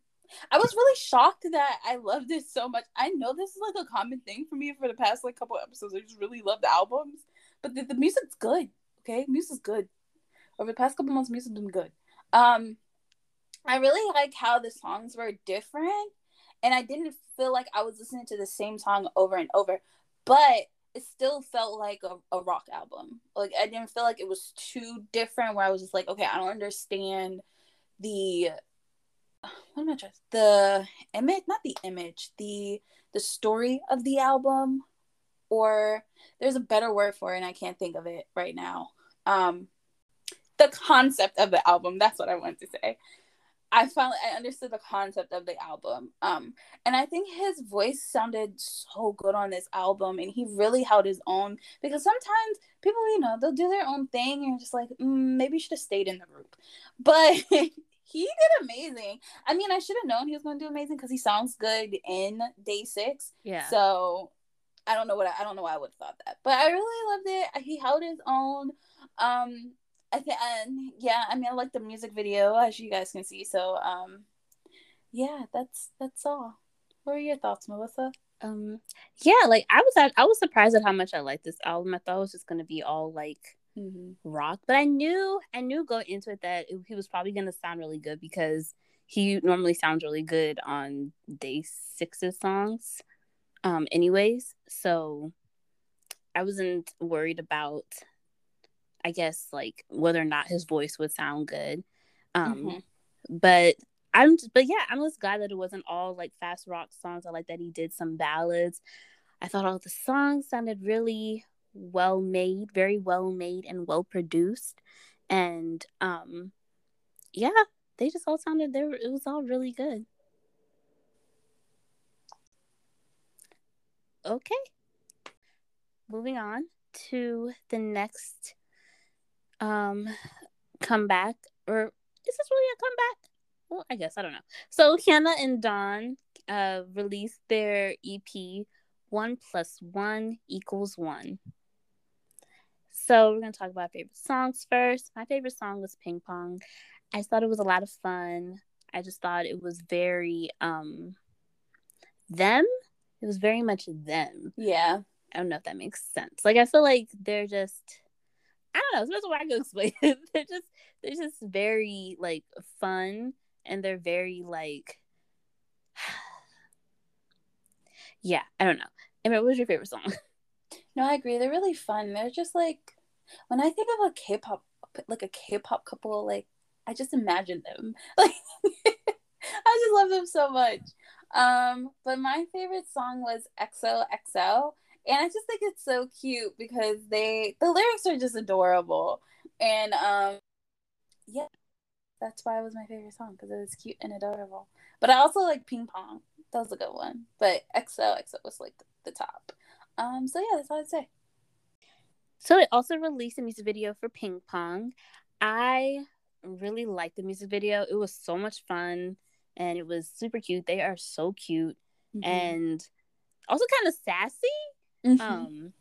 I was really shocked that I loved it so much. I know this is like a common thing for me for the past like couple episodes. I just really love the albums, but the, the music's good. Okay, music's good. Over the past couple months, music's been good. Um, I really like how the songs were different, and I didn't feel like I was listening to the same song over and over, but it still felt like a, a rock album. Like I didn't feel like it was too different. Where I was just like, okay, I don't understand the what am I trying? The image, not the image, the the story of the album, or there's a better word for it, and I can't think of it right now. Um, the concept of the album. That's what I want to say. I finally I understood the concept of the album. Um, and I think his voice sounded so good on this album, and he really held his own. Because sometimes people, you know, they'll do their own thing, and you're just like, mm, maybe you should have stayed in the group. But he did amazing. I mean, I should have known he was going to do amazing because he sounds good in Day Six. Yeah. So I don't know what I, I don't know why I would have thought that, but I really loved it. He held his own. Um, I think, and yeah, I mean, I like the music video as you guys can see. So, um, yeah, that's that's all. What are your thoughts, Melissa? Um, yeah, like I was I was surprised at how much I liked this album. I thought it was just gonna be all like mm-hmm. rock. But I knew I knew going into it that it, he was probably gonna sound really good because he normally sounds really good on day six's songs. Um, anyways, so I wasn't worried about I guess like whether or not his voice would sound good. Um mm-hmm. but I'm just, but yeah, I'm just glad that it wasn't all like fast rock songs. I like that he did some ballads. I thought all the songs sounded really well made, very well made and well produced. And um yeah, they just all sounded there it was all really good. Okay. Moving on to the next um comeback or is this really a comeback? Well, I guess I don't know. So Hyuna and Dawn uh released their EP one plus one equals one. So we're gonna talk about favorite songs first. My favorite song was Ping Pong. I thought it was a lot of fun. I just thought it was very um them. It was very much them. Yeah. I don't know if that makes sense. Like I feel like they're just I don't know, that's why I can explain it. they're just they're just very like fun and they're very like yeah, I don't know. Emma, what was your favorite song? No, I agree. They're really fun. They're just like when I think of a K-pop, like a K-pop couple, like I just imagine them. Like I just love them so much. Um, but my favorite song was XOXO, and I just think it's so cute because they the lyrics are just adorable, and um, yeah, that's why it was my favorite song because it was cute and adorable. But I also like Ping Pong. That was a good one. But XOXO was like the top. Um, so yeah, that's all I'd say. So it also released a music video for Ping Pong. I really liked the music video. It was so much fun and it was super cute. They are so cute mm-hmm. and also kind of sassy. Mm-hmm. Um,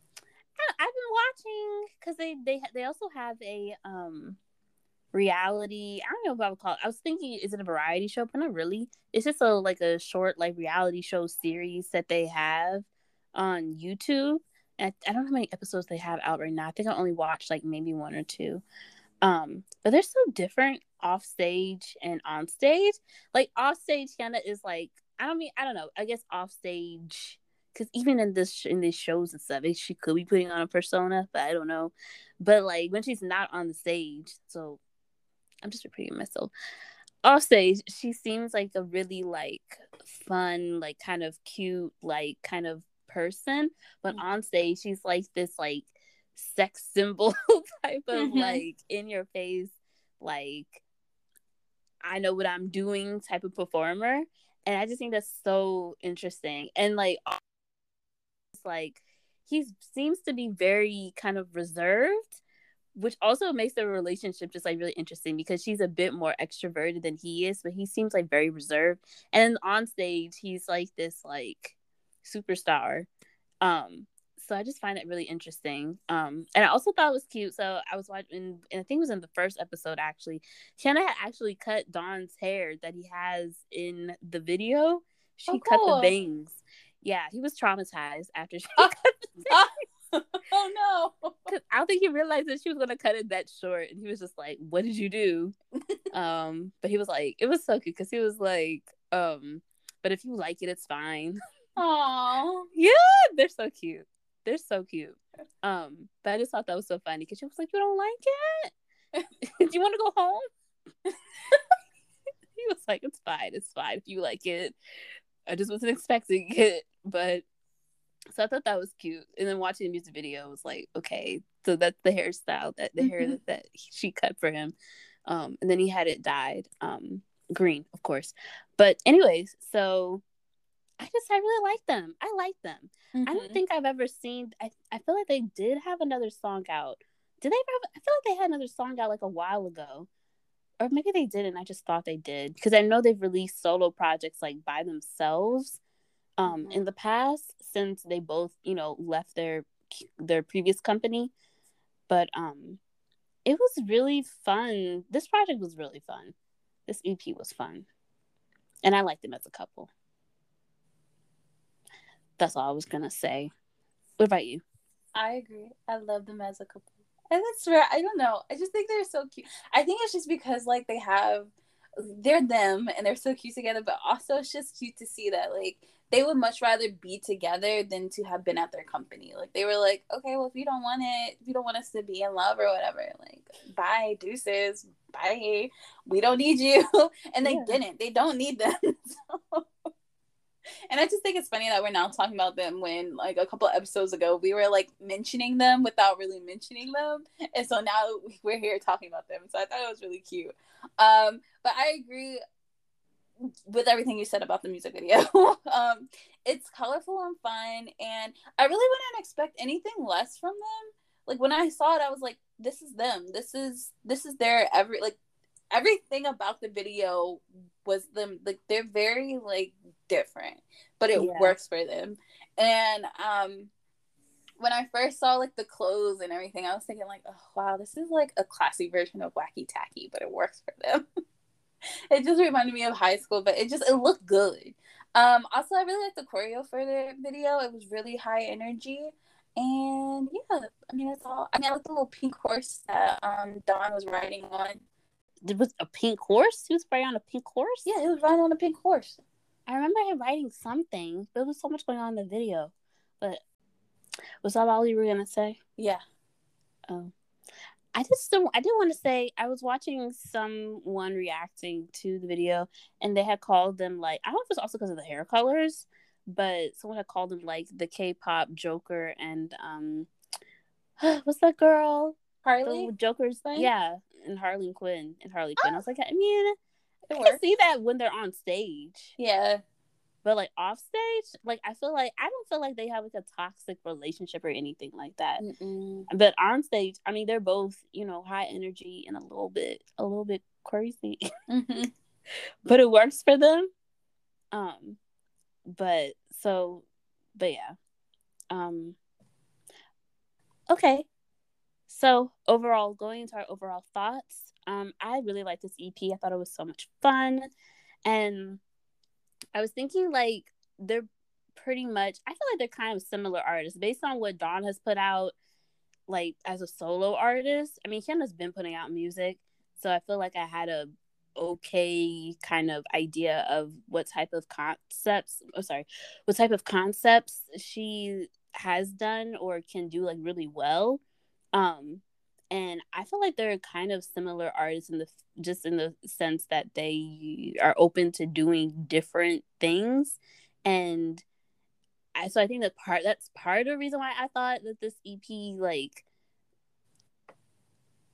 I've been watching because they they they also have a um reality. I don't know what I would call it. I was thinking, is it a variety show? But not really. It's just a like a short like reality show series that they have on YouTube. I, I don't know how many episodes they have out right now. I think I only watched like maybe one or two. Um, but they're so different off stage and on stage. Like off stage, Hyuna is like I don't mean I don't know. I guess off stage because even in this in these shows and stuff, she could be putting on a persona, but I don't know. But like when she's not on the stage, so I'm just repeating myself. Off stage, she seems like a really like fun, like kind of cute, like kind of person. But mm-hmm. on stage, she's like this like sex symbol type of mm-hmm. like in your face, like I know what I'm doing type of performer. And I just think that's so interesting. And like like he seems to be very kind of reserved which also makes the relationship just like really interesting because she's a bit more extroverted than he is, but he seems like very reserved. And on stage, he's like this like superstar. Um, so I just find it really interesting. Um, and I also thought it was cute. So I was watching, and I think it was in the first episode actually. Hyuna had actually cut Dawn's hair that he has in the video. She oh, cool. cut the bangs. Yeah, he was traumatized after she cut the bangs. oh no! Because I don't think he realized that she was gonna cut it that short, and he was just like, "What did you do?" um, but he was like, it was so cute because he was like, um, but if you like it, it's fine. Aww, yeah, they're so cute. They're so cute. Um, but I just thought that was so funny because she was like, "You don't like it? do you want to go home?" he was like, "It's fine. It's fine if you like it." I just wasn't expecting it, but so I thought that was cute. And then watching the music video was like, okay, so that's the hairstyle that the mm-hmm. hair that, that she cut for him. Um, and then he had it dyed um, green, of course. But anyways, so I just I really like them. I like them. Mm-hmm. I don't mm-hmm. think I've ever seen. I I feel like they did have another song out. Did they? Have, I feel like they had another song out like a while ago, or maybe they didn't. I just thought they did because I know they've released solo projects like by themselves um mm-hmm. in the past since they both you know left their their previous company. But um it was really fun. This project was really fun. This ep was fun. And i liked them as a couple. That's all i was gonna say. What about you? I agree. I love them as a couple and that's rare i don't know i just think they're so cute i think it's just because like they have they're them and they're so cute together but also it's just cute to see that like they would much rather be together than to have been at their company. Like they were like, okay, well if you don't want it, if you don't want us to be in love or whatever, like bye, deuces, bye. We don't need you. And they yeah. didn't. They don't need them. so. And I just think it's funny that we're now talking about them when like a couple episodes ago we were like mentioning them without really mentioning them. And so now we're here talking about them. So I thought it was really cute. Um, but I agree with everything you said about the music video. um, it's colorful and fun, and I really wouldn't expect anything less from them. Like when I saw it, I was like, "This is them. This is this is their every like everything about the video was them like they're very like different, but it yeah. works for them." And um, when I first saw like the clothes and everything, I was thinking like, "Oh wow, this is like a classy version of Wacky Tacky, but it works for them." it just reminded me of high school, but it just it looked good. Um, also, I really liked the choreo for the video. It was really high energy, and yeah, I mean that's all. I mean, I like the little pink horse that um Dawn was riding on. It was a pink horse. He was riding on a pink horse. Yeah, he was riding on a pink horse. I remember him riding something, there was so much going on in the video. But was that all you were gonna say? Yeah. Oh. I just don't. I did want to say I was watching someone reacting to the video, and they had called them like I don't know if it's also because of the hair colors, but someone had called them like the K-pop Joker and um, what's that girl? Harley the Joker's thing. Yeah, and Harley Quinn and Harley Quinn. I was like, I mean, I can see that when they're on stage. Yeah. But like off stage, like I feel like I don't feel like they have like a toxic relationship or anything like that. Mm-mm. But on stage, I mean, they're both you know high energy and a little bit a little bit crazy, mm-hmm. but it works for them. Um, but so, but yeah, um, okay. So overall, going into our overall thoughts, um, I really liked this EP. I thought it was so much fun, and I was thinking like they're pretty much. I feel like they're kind of similar artists based on what Dawn has put out, like as a solo artist. I mean, Hyuna's been putting out music, so I feel like I had a okay kind of idea of what type of concepts. Oh, sorry, what type of concepts she has done or can do like really well. Um, and I feel like they're kind of similar artists in the just in the sense that they are open to doing different things, and I so I think that part that's part of the reason why I thought that this EP like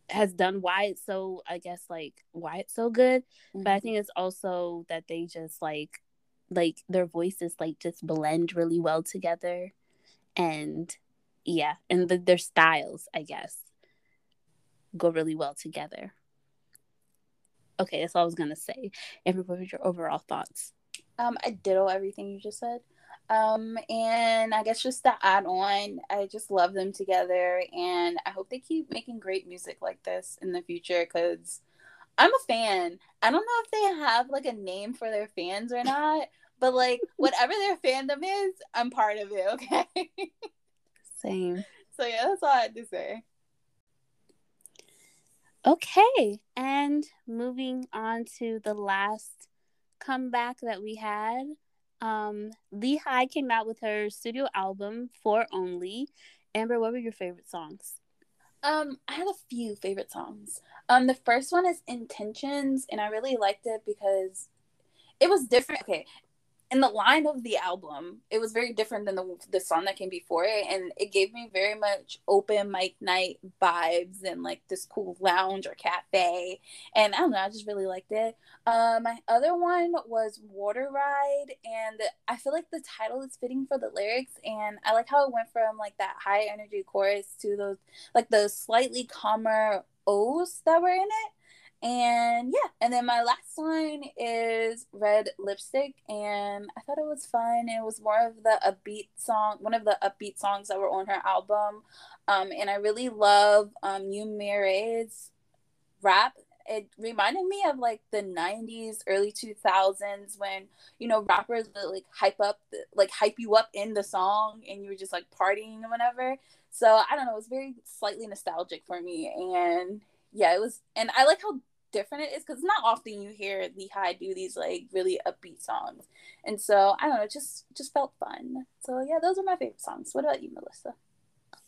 has done why it's so I guess like why it's so good, mm-hmm. but I mm-hmm. think it's also that they just like like their voices like just blend really well together, and yeah, and the, their styles I guess go really well together. Okay, that's all I was gonna say. And what were your overall thoughts? Um, I ditto everything you just said. Um, and I guess just to add on, I just love them together, and I hope they keep making great music like this in the future because I'm a fan. I don't know if they have like a name for their fans or not, but like whatever their fandom is, I'm part of it. Okay. Same. So yeah, that's all I had to say. Okay, and moving on to the last comeback that we had. Um, Lee Hi came out with her studio album for Only. Amber, what were your favorite songs? Um, I had a few favorite songs. Um, the first one is Intentions, and I really liked it because it was different. Okay, in the line of the album, it was very different than the the song that came before it, and it gave me very much open mic night vibes and like this cool lounge or cafe. And I don't know, I just really liked it. Uh, my other one was Water Ride, and I feel like the title is fitting for the lyrics, and I like how it went from like that high energy chorus to those like the slightly calmer O's that were in it and yeah, and then my last line is Red Lipstick, and I thought it was fun. It was more of the upbeat song, one of the upbeat songs that were on her album. Um, and I really love um, Youmire's rap. It reminded me of like the 90s, early 2000s when, you know, rappers would like hype up, like hype you up in the song and you were just like partying or whatever. So I don't know, it was very slightly nostalgic for me. And yeah, it was, and I like how different it is because not often you hear Lee Hi do these like really upbeat songs, and so I don't know, it just just felt fun. So yeah, those are my favorite songs. What about you, Melissa?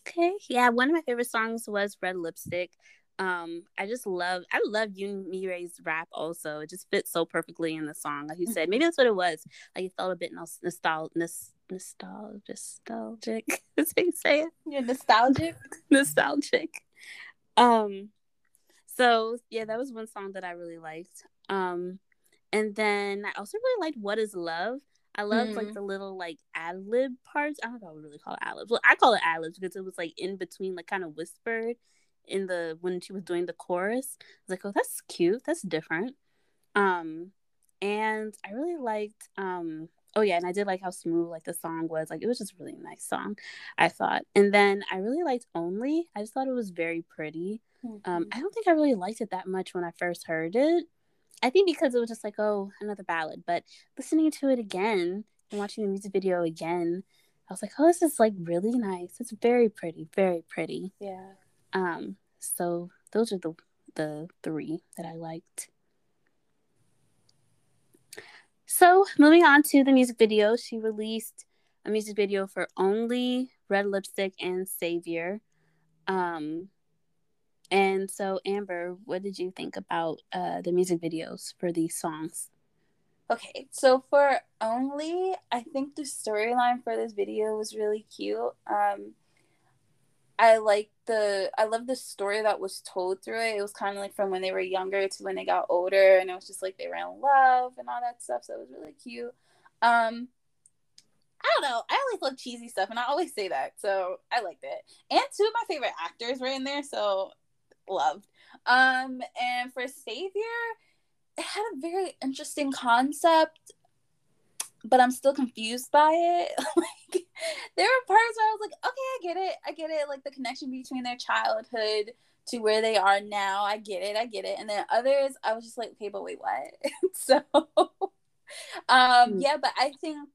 Okay, yeah, one of my favorite songs was Red Lipstick. Um, I just love I love Youmire's rap also. It just fits so perfectly in the song. Like you said, maybe that's what it was. Like it felt a bit nostalgic nostalgic nostalgic. That's how you say it. You're nostalgic. nostalgic. Um so yeah, that was one song that I really liked. Um, and then I also really liked "What Is Love." I loved mm like the little like ad lib parts. I don't know if I would really call it ad libs. Well, I call it ad libs because it was like in between, like kind of whispered in the when she was doing the chorus. I was like, oh, that's cute. That's different. Um, and I really liked um oh yeah, and I did like how smooth like the song was. Like it was just really nice song, I thought. And then I really liked Only. I just thought it was very pretty. Mm-hmm. Um, I don't think I really liked it that much when I first heard it. I think because it was just like, oh, another ballad. But listening to it again and watching the music video again, I was like, oh, this is like really nice. It's very pretty, very pretty. Yeah. Um. So those are the the three that I liked. So moving on to the music video, she released a music video for Only, Red Lipstick, and Savior. Um, and so, Amber, what did you think about uh, the music videos for these songs? Okay, so for Only, I think the storyline for this video was really cute. Um, I like the I love the story that was told through it. It was kind of like from when they were younger to when they got older, and it was just like they were in love and all that stuff. So it was really cute. Um, I don't know. I always love cheesy stuff, and I always say that, so I liked it. And two of my favorite actors were in there, so loved. Um, and for Savior, it had a very interesting concept, but I'm still confused by it. like, there were parts where I was like, okay, I get it, I get it. Like the connection between their childhood to where they are now, I get it, I get it. And then others, I was just like, okay, but wait, what? so, um, mm. yeah, but I think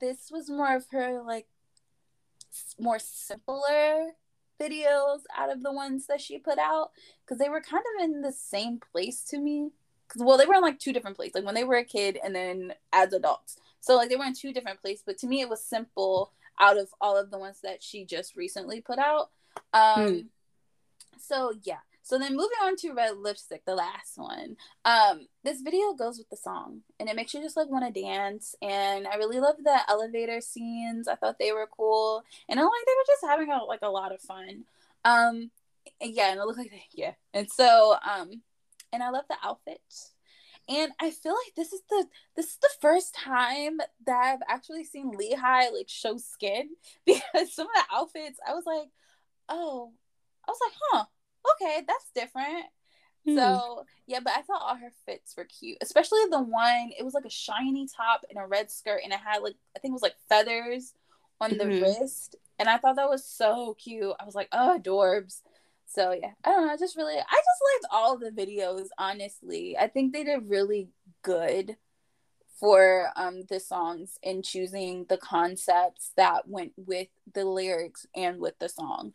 this was more of her like more simpler videos out of the ones that she put out because they were kind of in the same place to me. Because well, they were in like two different places, like when they were a kid and then as adults. So like they were in two different places, but to me it was simple out of all of the ones that she just recently put out. Um, hmm. So yeah, so then moving on to Red Lipstick, the last one. Um, this video goes with the song and it makes you just like want to dance. And I really love the elevator scenes. I thought they were cool. And I like they were just having a, like a lot of fun. Um, yeah, and it looked like yeah. And so um, and I love the outfits. And I feel like this is the this is the first time that I've actually seen Lee Hi like show skin because some of the outfits I was like, oh, I was like, huh, okay, that's different. Hmm. So yeah, but I thought all her fits were cute, especially the one. It was like a shiny top and a red skirt, and it had like I think it was like feathers on the mm-hmm. wrist, and I thought that was so cute. I was like, oh, adorbs. So yeah, I don't know. I just really, I just liked all the videos. Honestly, I think they did really good for um the songs and choosing the concepts that went with the lyrics and with the song.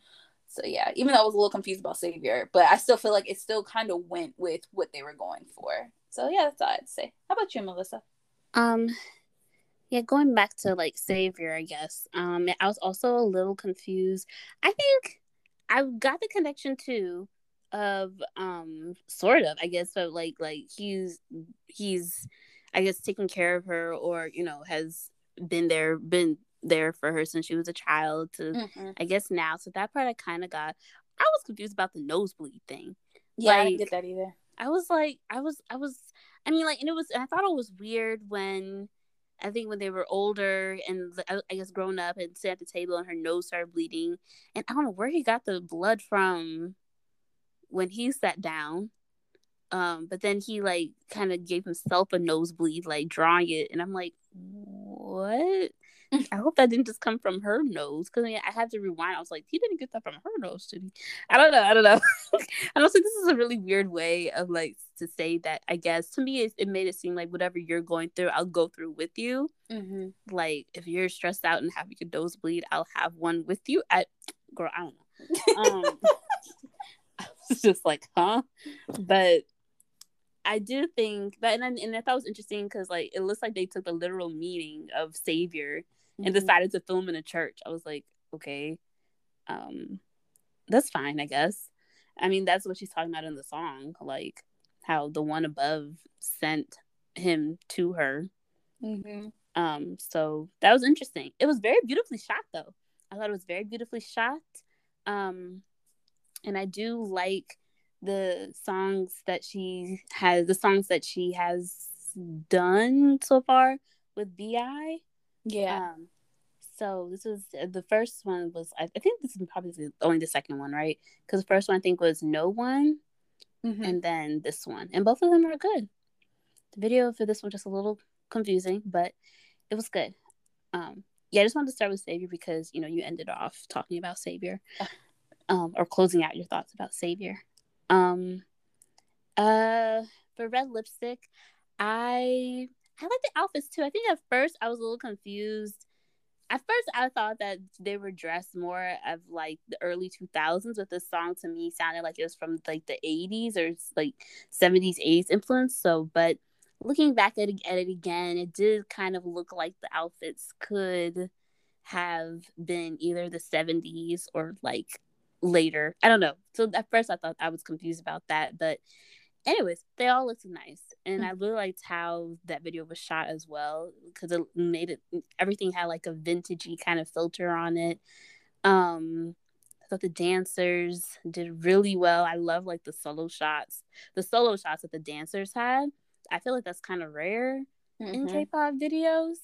So yeah, even though I was a little confused about Savior, but I still feel like it still kind of went with what they were going for. So yeah, that's all I'd say. How about you, Melissa? Um, yeah, going back to like Savior, I guess. Um, I was also a little confused. I think I got the connection too of um sort of i guess but like like he's he's i guess taking care of her or you know has been there been there for her since she was a child to mm-hmm. I guess now. So that part I kind of got. I was confused about the nosebleed thing. Yeah, like, I didn't get that either. I was like, I was, I was, I mean, like, and it was, I thought it was weird when, I think when they were older and I guess grown up and sat at the table and her nose started bleeding, and I don't know where he got the blood from when he sat down. Um, but then he like kind of gave himself a nosebleed, like drawing it, and I'm like, what? I hope that didn't just come from her nose because I, mean, I had to rewind. I was like, he didn't get that from her nose, did he? I don't know. I don't know. I don't think this is a really weird way of like to say that. I guess to me, it, it made it seem like whatever you're going through, I'll go through with you. Mm-hmm. Like if you're stressed out and having a nosebleed, I'll have one with you. At girl, I don't know. Um, I was just like, huh? But I do think that, and, and I thought it was interesting because like it looks like they took the literal meaning of savior and mm-hmm. decided to film in a church. I was like, okay, um, that's fine, I guess. I mean, that's what she's talking about in the song, like how the one above sent him to her. Mm-hmm. Um, so that was interesting. It was very beautifully shot, though. I thought it was very beautifully shot. Um, and I do like the songs that she has, the songs that she has done so far with B.I. Yeah. Um, so this was uh, the first one was I, I think this is probably only the second one, right? Because the first one I think was No One, mm-hmm. and then this one, and both of them are good. The video for this one just a little confusing, but it was good. Um, yeah, I just wanted to start with Savior because you know you ended off talking about Savior, um, or closing out your thoughts about Savior. Um, uh, for Red Lipstick, I I like the outfits too. I think at first I was a little confused. At first, I thought that they were dressed more of like the early 2000s, but this song to me sounded like it was from like the 80s or like 70s, 80s influence. So, but looking back at at it again, it did kind of look like the outfits could have been either the 70s or like later. I don't know. So at first I thought I was confused about that, but anyways, they all looked nice, and I really liked how that video was shot as well because it made it everything had like a vintagey kind of filter on it. Um, I thought the dancers did really well. I love like the solo shots, the solo shots that the dancers had. I feel like that's kind of rare mm-hmm. in K-pop videos.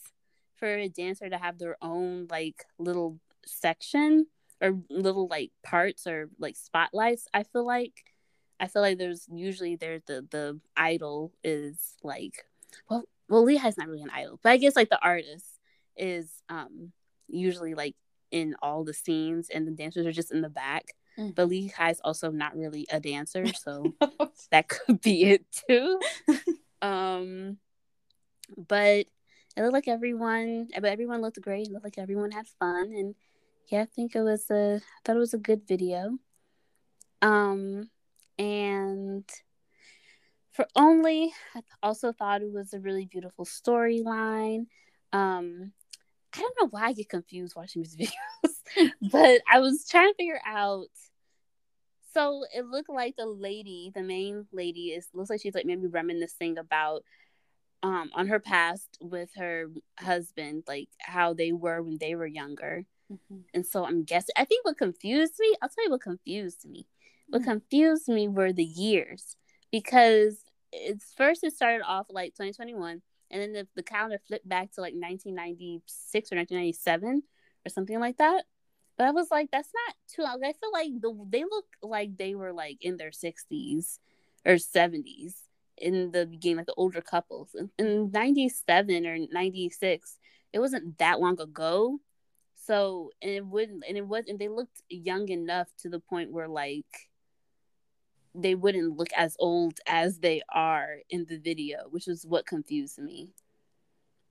for a dancer to have their own like little section or little like parts or like spotlights. I feel like I feel like there's usually there's the the idol is like well well Lee Hi's not really an idol, but I guess like the artist is um usually like in all the scenes and the dancers are just in the back. Mm. But Lee Hi's also not really a dancer, so that could be it too. um but it looked like everyone but everyone looked great. It looked like everyone had fun and yeah, I think it was a I thought it was a good video. Um and for only i also thought it was a really beautiful storyline. Um i don't know why i get confused watching these videos but i was trying to figure out so it looked like the lady the main lady is looks like she's like maybe reminiscing about um on her past with her husband like how they were when they were younger. Mm-hmm. and so i'm guessing i think what confused me i'll tell you what confused me what mm. confused me were the years because it's first it started off like 2021 and then the, the calendar flipped back to like 1996 or 1997 or something like that. But i was like that's not too long. I feel like the they look like they were like in their 60s or 70s in the beginning like the older couples. In, in 97 or 96 it wasn't that long ago. So and it wouldn't and it was and they looked young enough to the point where like they wouldn't look as old as they are in the video, which was what confused me.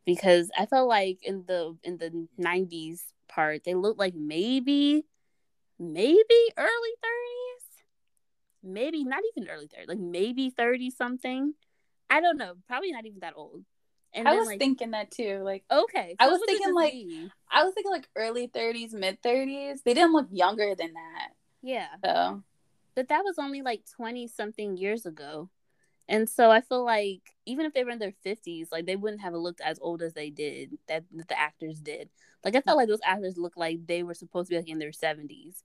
Because I felt like in the in the 90s part, they looked like maybe maybe early 30s. Maybe not even early 30s, like maybe 30 something. I don't know, probably not even that old. And I then, was like, thinking that too. Like, okay, I was thinking like, be? I was thinking like early 30s, mid 30s. They didn't look younger than that. Yeah. So but that was only like 20 something years ago. And so I feel like even if they were in their 50s, like they wouldn't have looked as old as they did, that, that the actors did. Like I felt like those actors looked like they were supposed to be like in their 70s.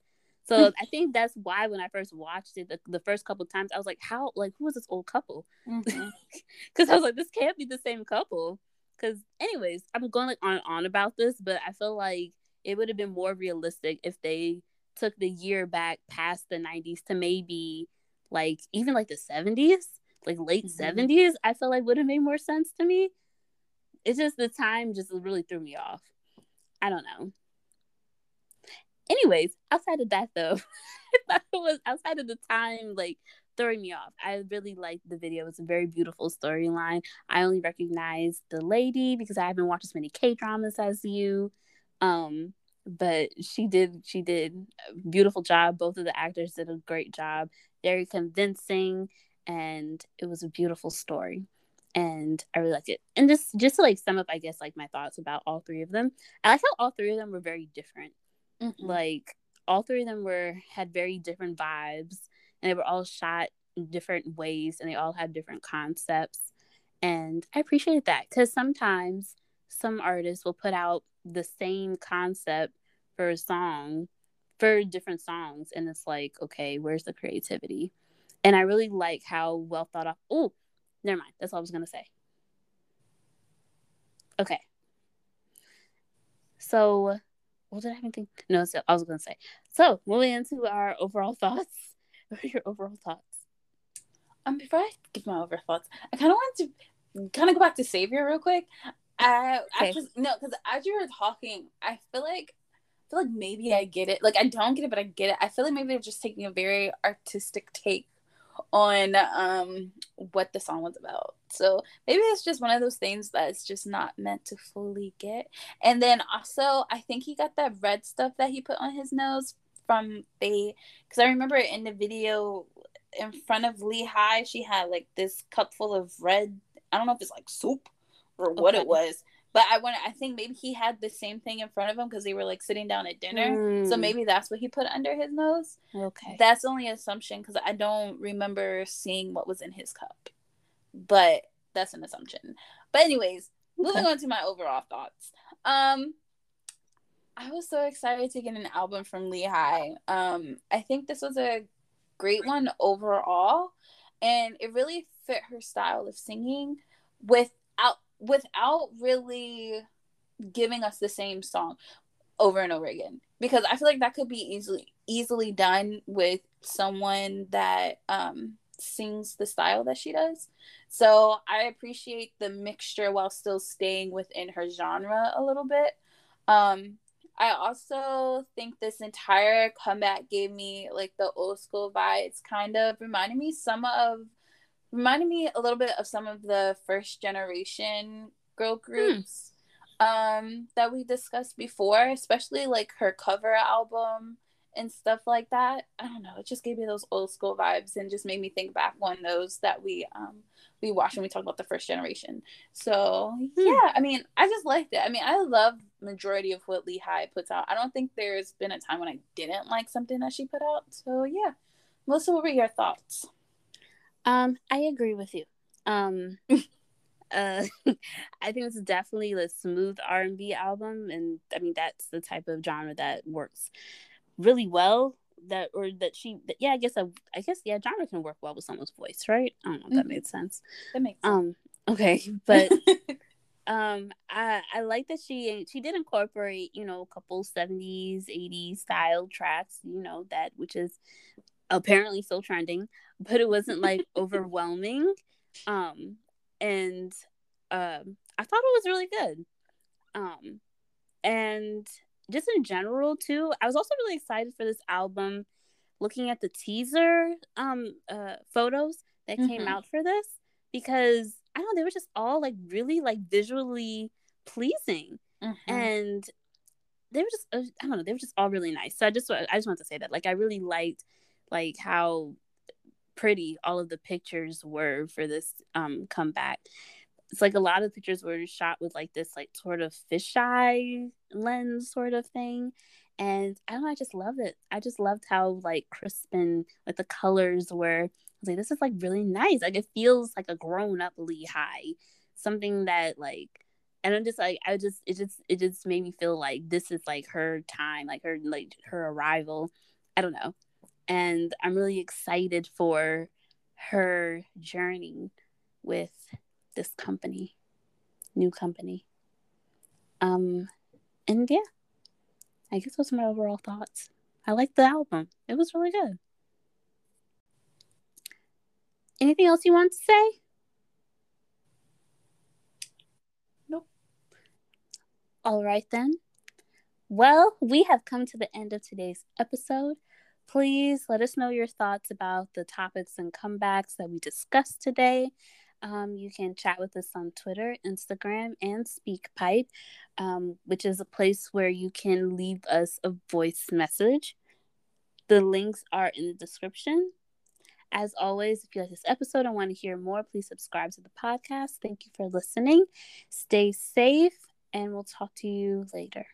So I think that's why when I first watched it, the, the first couple times, I was like, how, like, who is this old couple? Because mm-hmm. I was like, this can't be the same couple. Because, anyways, I'm going like on and on about this, but I feel like it would have been more realistic if they took the year back past the 90s to maybe like even like the 70s, like late mm-hmm. 70s, I feel like would have made more sense to me. It's just the time just really threw me off. I don't know. Anyways, outside of that though, it was outside of the time like throwing me off. I really liked the video. It's a very beautiful storyline. I only recognize the lady because I haven't watched as many K dramas as you. Um, but she did she did a beautiful job. Both of the actors did a great job. Very convincing and it was a beautiful story. And i really liked it. And just just to like sum up i guess like my thoughts about all three of them i like how all three of them were very different. Mm-hmm. like all three of them were had very different vibes and they were all shot in different ways and they all had different concepts. And i appreciated that because sometimes some artists will put out the same concept for a song for different songs and it's like okay where's the creativity? And i really like how well thought of oh never mind that's all i was gonna say. Okay. So what did i even think? No so i was gonna say. So moving into our overall thoughts what are your overall thoughts? Um before i give my overall thoughts i kind of want to kind of go back to savior real quick. Uh, okay. After, no, because as you were talking, I feel like I feel like maybe I get it. Like I don't get it, but I get it. I feel like maybe they're just taking a very artistic take on um what the song was about. So maybe it's just one of those things that's just not meant to fully get. And then also I think he got that red stuff that he put on his nose from Faye. Because I remember in the video in front of Lee Hi she had like this cup full of red. I don't know if it's like soup or what okay. it was. But I want I think maybe he had the same thing in front of him because they were like sitting down at dinner. Mm. So maybe that's what he put under his nose. Okay. That's only assumption because I don't remember seeing what was in his cup. But that's an assumption. But anyways, okay. moving on to my overall thoughts. Um I was so excited to get an album from Lee Hi. Um I think this was a great one overall and it really fit her style of singing with without really giving us the same song over and over again because I feel like that could be easily easily done with someone that um sings the style that she does. So I appreciate the mixture while still staying within her genre a little bit. Um I also think this entire comeback gave me like the old school vibes, kind of reminding me some of reminded me a little bit of some of the first generation girl hmm. groups um that we discussed before, especially like her cover album and stuff like that. I don't know, it just gave me those old school vibes and just made me think back on those that we um we watched when we talked about the first generation. So hmm. yeah, I mean, I just liked it. I mean, I love majority of what Lee Hi puts out. I don't think there's been a time when I didn't like something that she put out. So yeah. Melissa, what were your thoughts? Um, I agree with you. Um, uh, I think it's definitely a smooth R and B album, and I mean that's the type of genre that works really well. That or that she, that, yeah, I guess I, I guess yeah, genre can work well with someone's voice, right? I don't know if that mm-hmm. made sense. That makes sense. Um, okay, but um, I I like that she she did incorporate you know a couple seventies, eighties style tracks, you know that which is apparently still trending, but it wasn't like overwhelming. Um, and um, I thought it was really good. Um, and just in general too, I was also really excited for this album. Looking at the teaser um uh photos that mm-hmm. came out for this because I don't know they were just all like really like visually pleasing mm-hmm. and they were just uh, I don't know they were just all really nice. So I just I just want to say that like I really liked like how pretty all of the pictures were for this um comeback. It's like a lot of pictures were shot with like this like sort of fisheye lens sort of thing. And I don't know, I just love it. I just loved how like crisp and like the colors were. I was like, this is like really nice. Like it feels like a grown up Lee Hi. Something that like and I'm just like I just it just it just made me feel like this is like her time, like her like her arrival. I don't know and I'm really excited for her journey with this company, new company. Um, and yeah, I guess those are my overall thoughts. I liked the album; it was really good. Anything else you want to say? Nope. All right then. Well, we have come to the end of today's episode. Please let us know your thoughts about the topics and comebacks that we discussed today. Um, you can chat with us on Twitter, Instagram, and SpeakPipe, um, which is a place where you can leave us a voice message. The links are in the description. As always, if you like this episode and want to hear more, please subscribe to the podcast. Thank you for listening. Stay safe, and we'll talk to you later.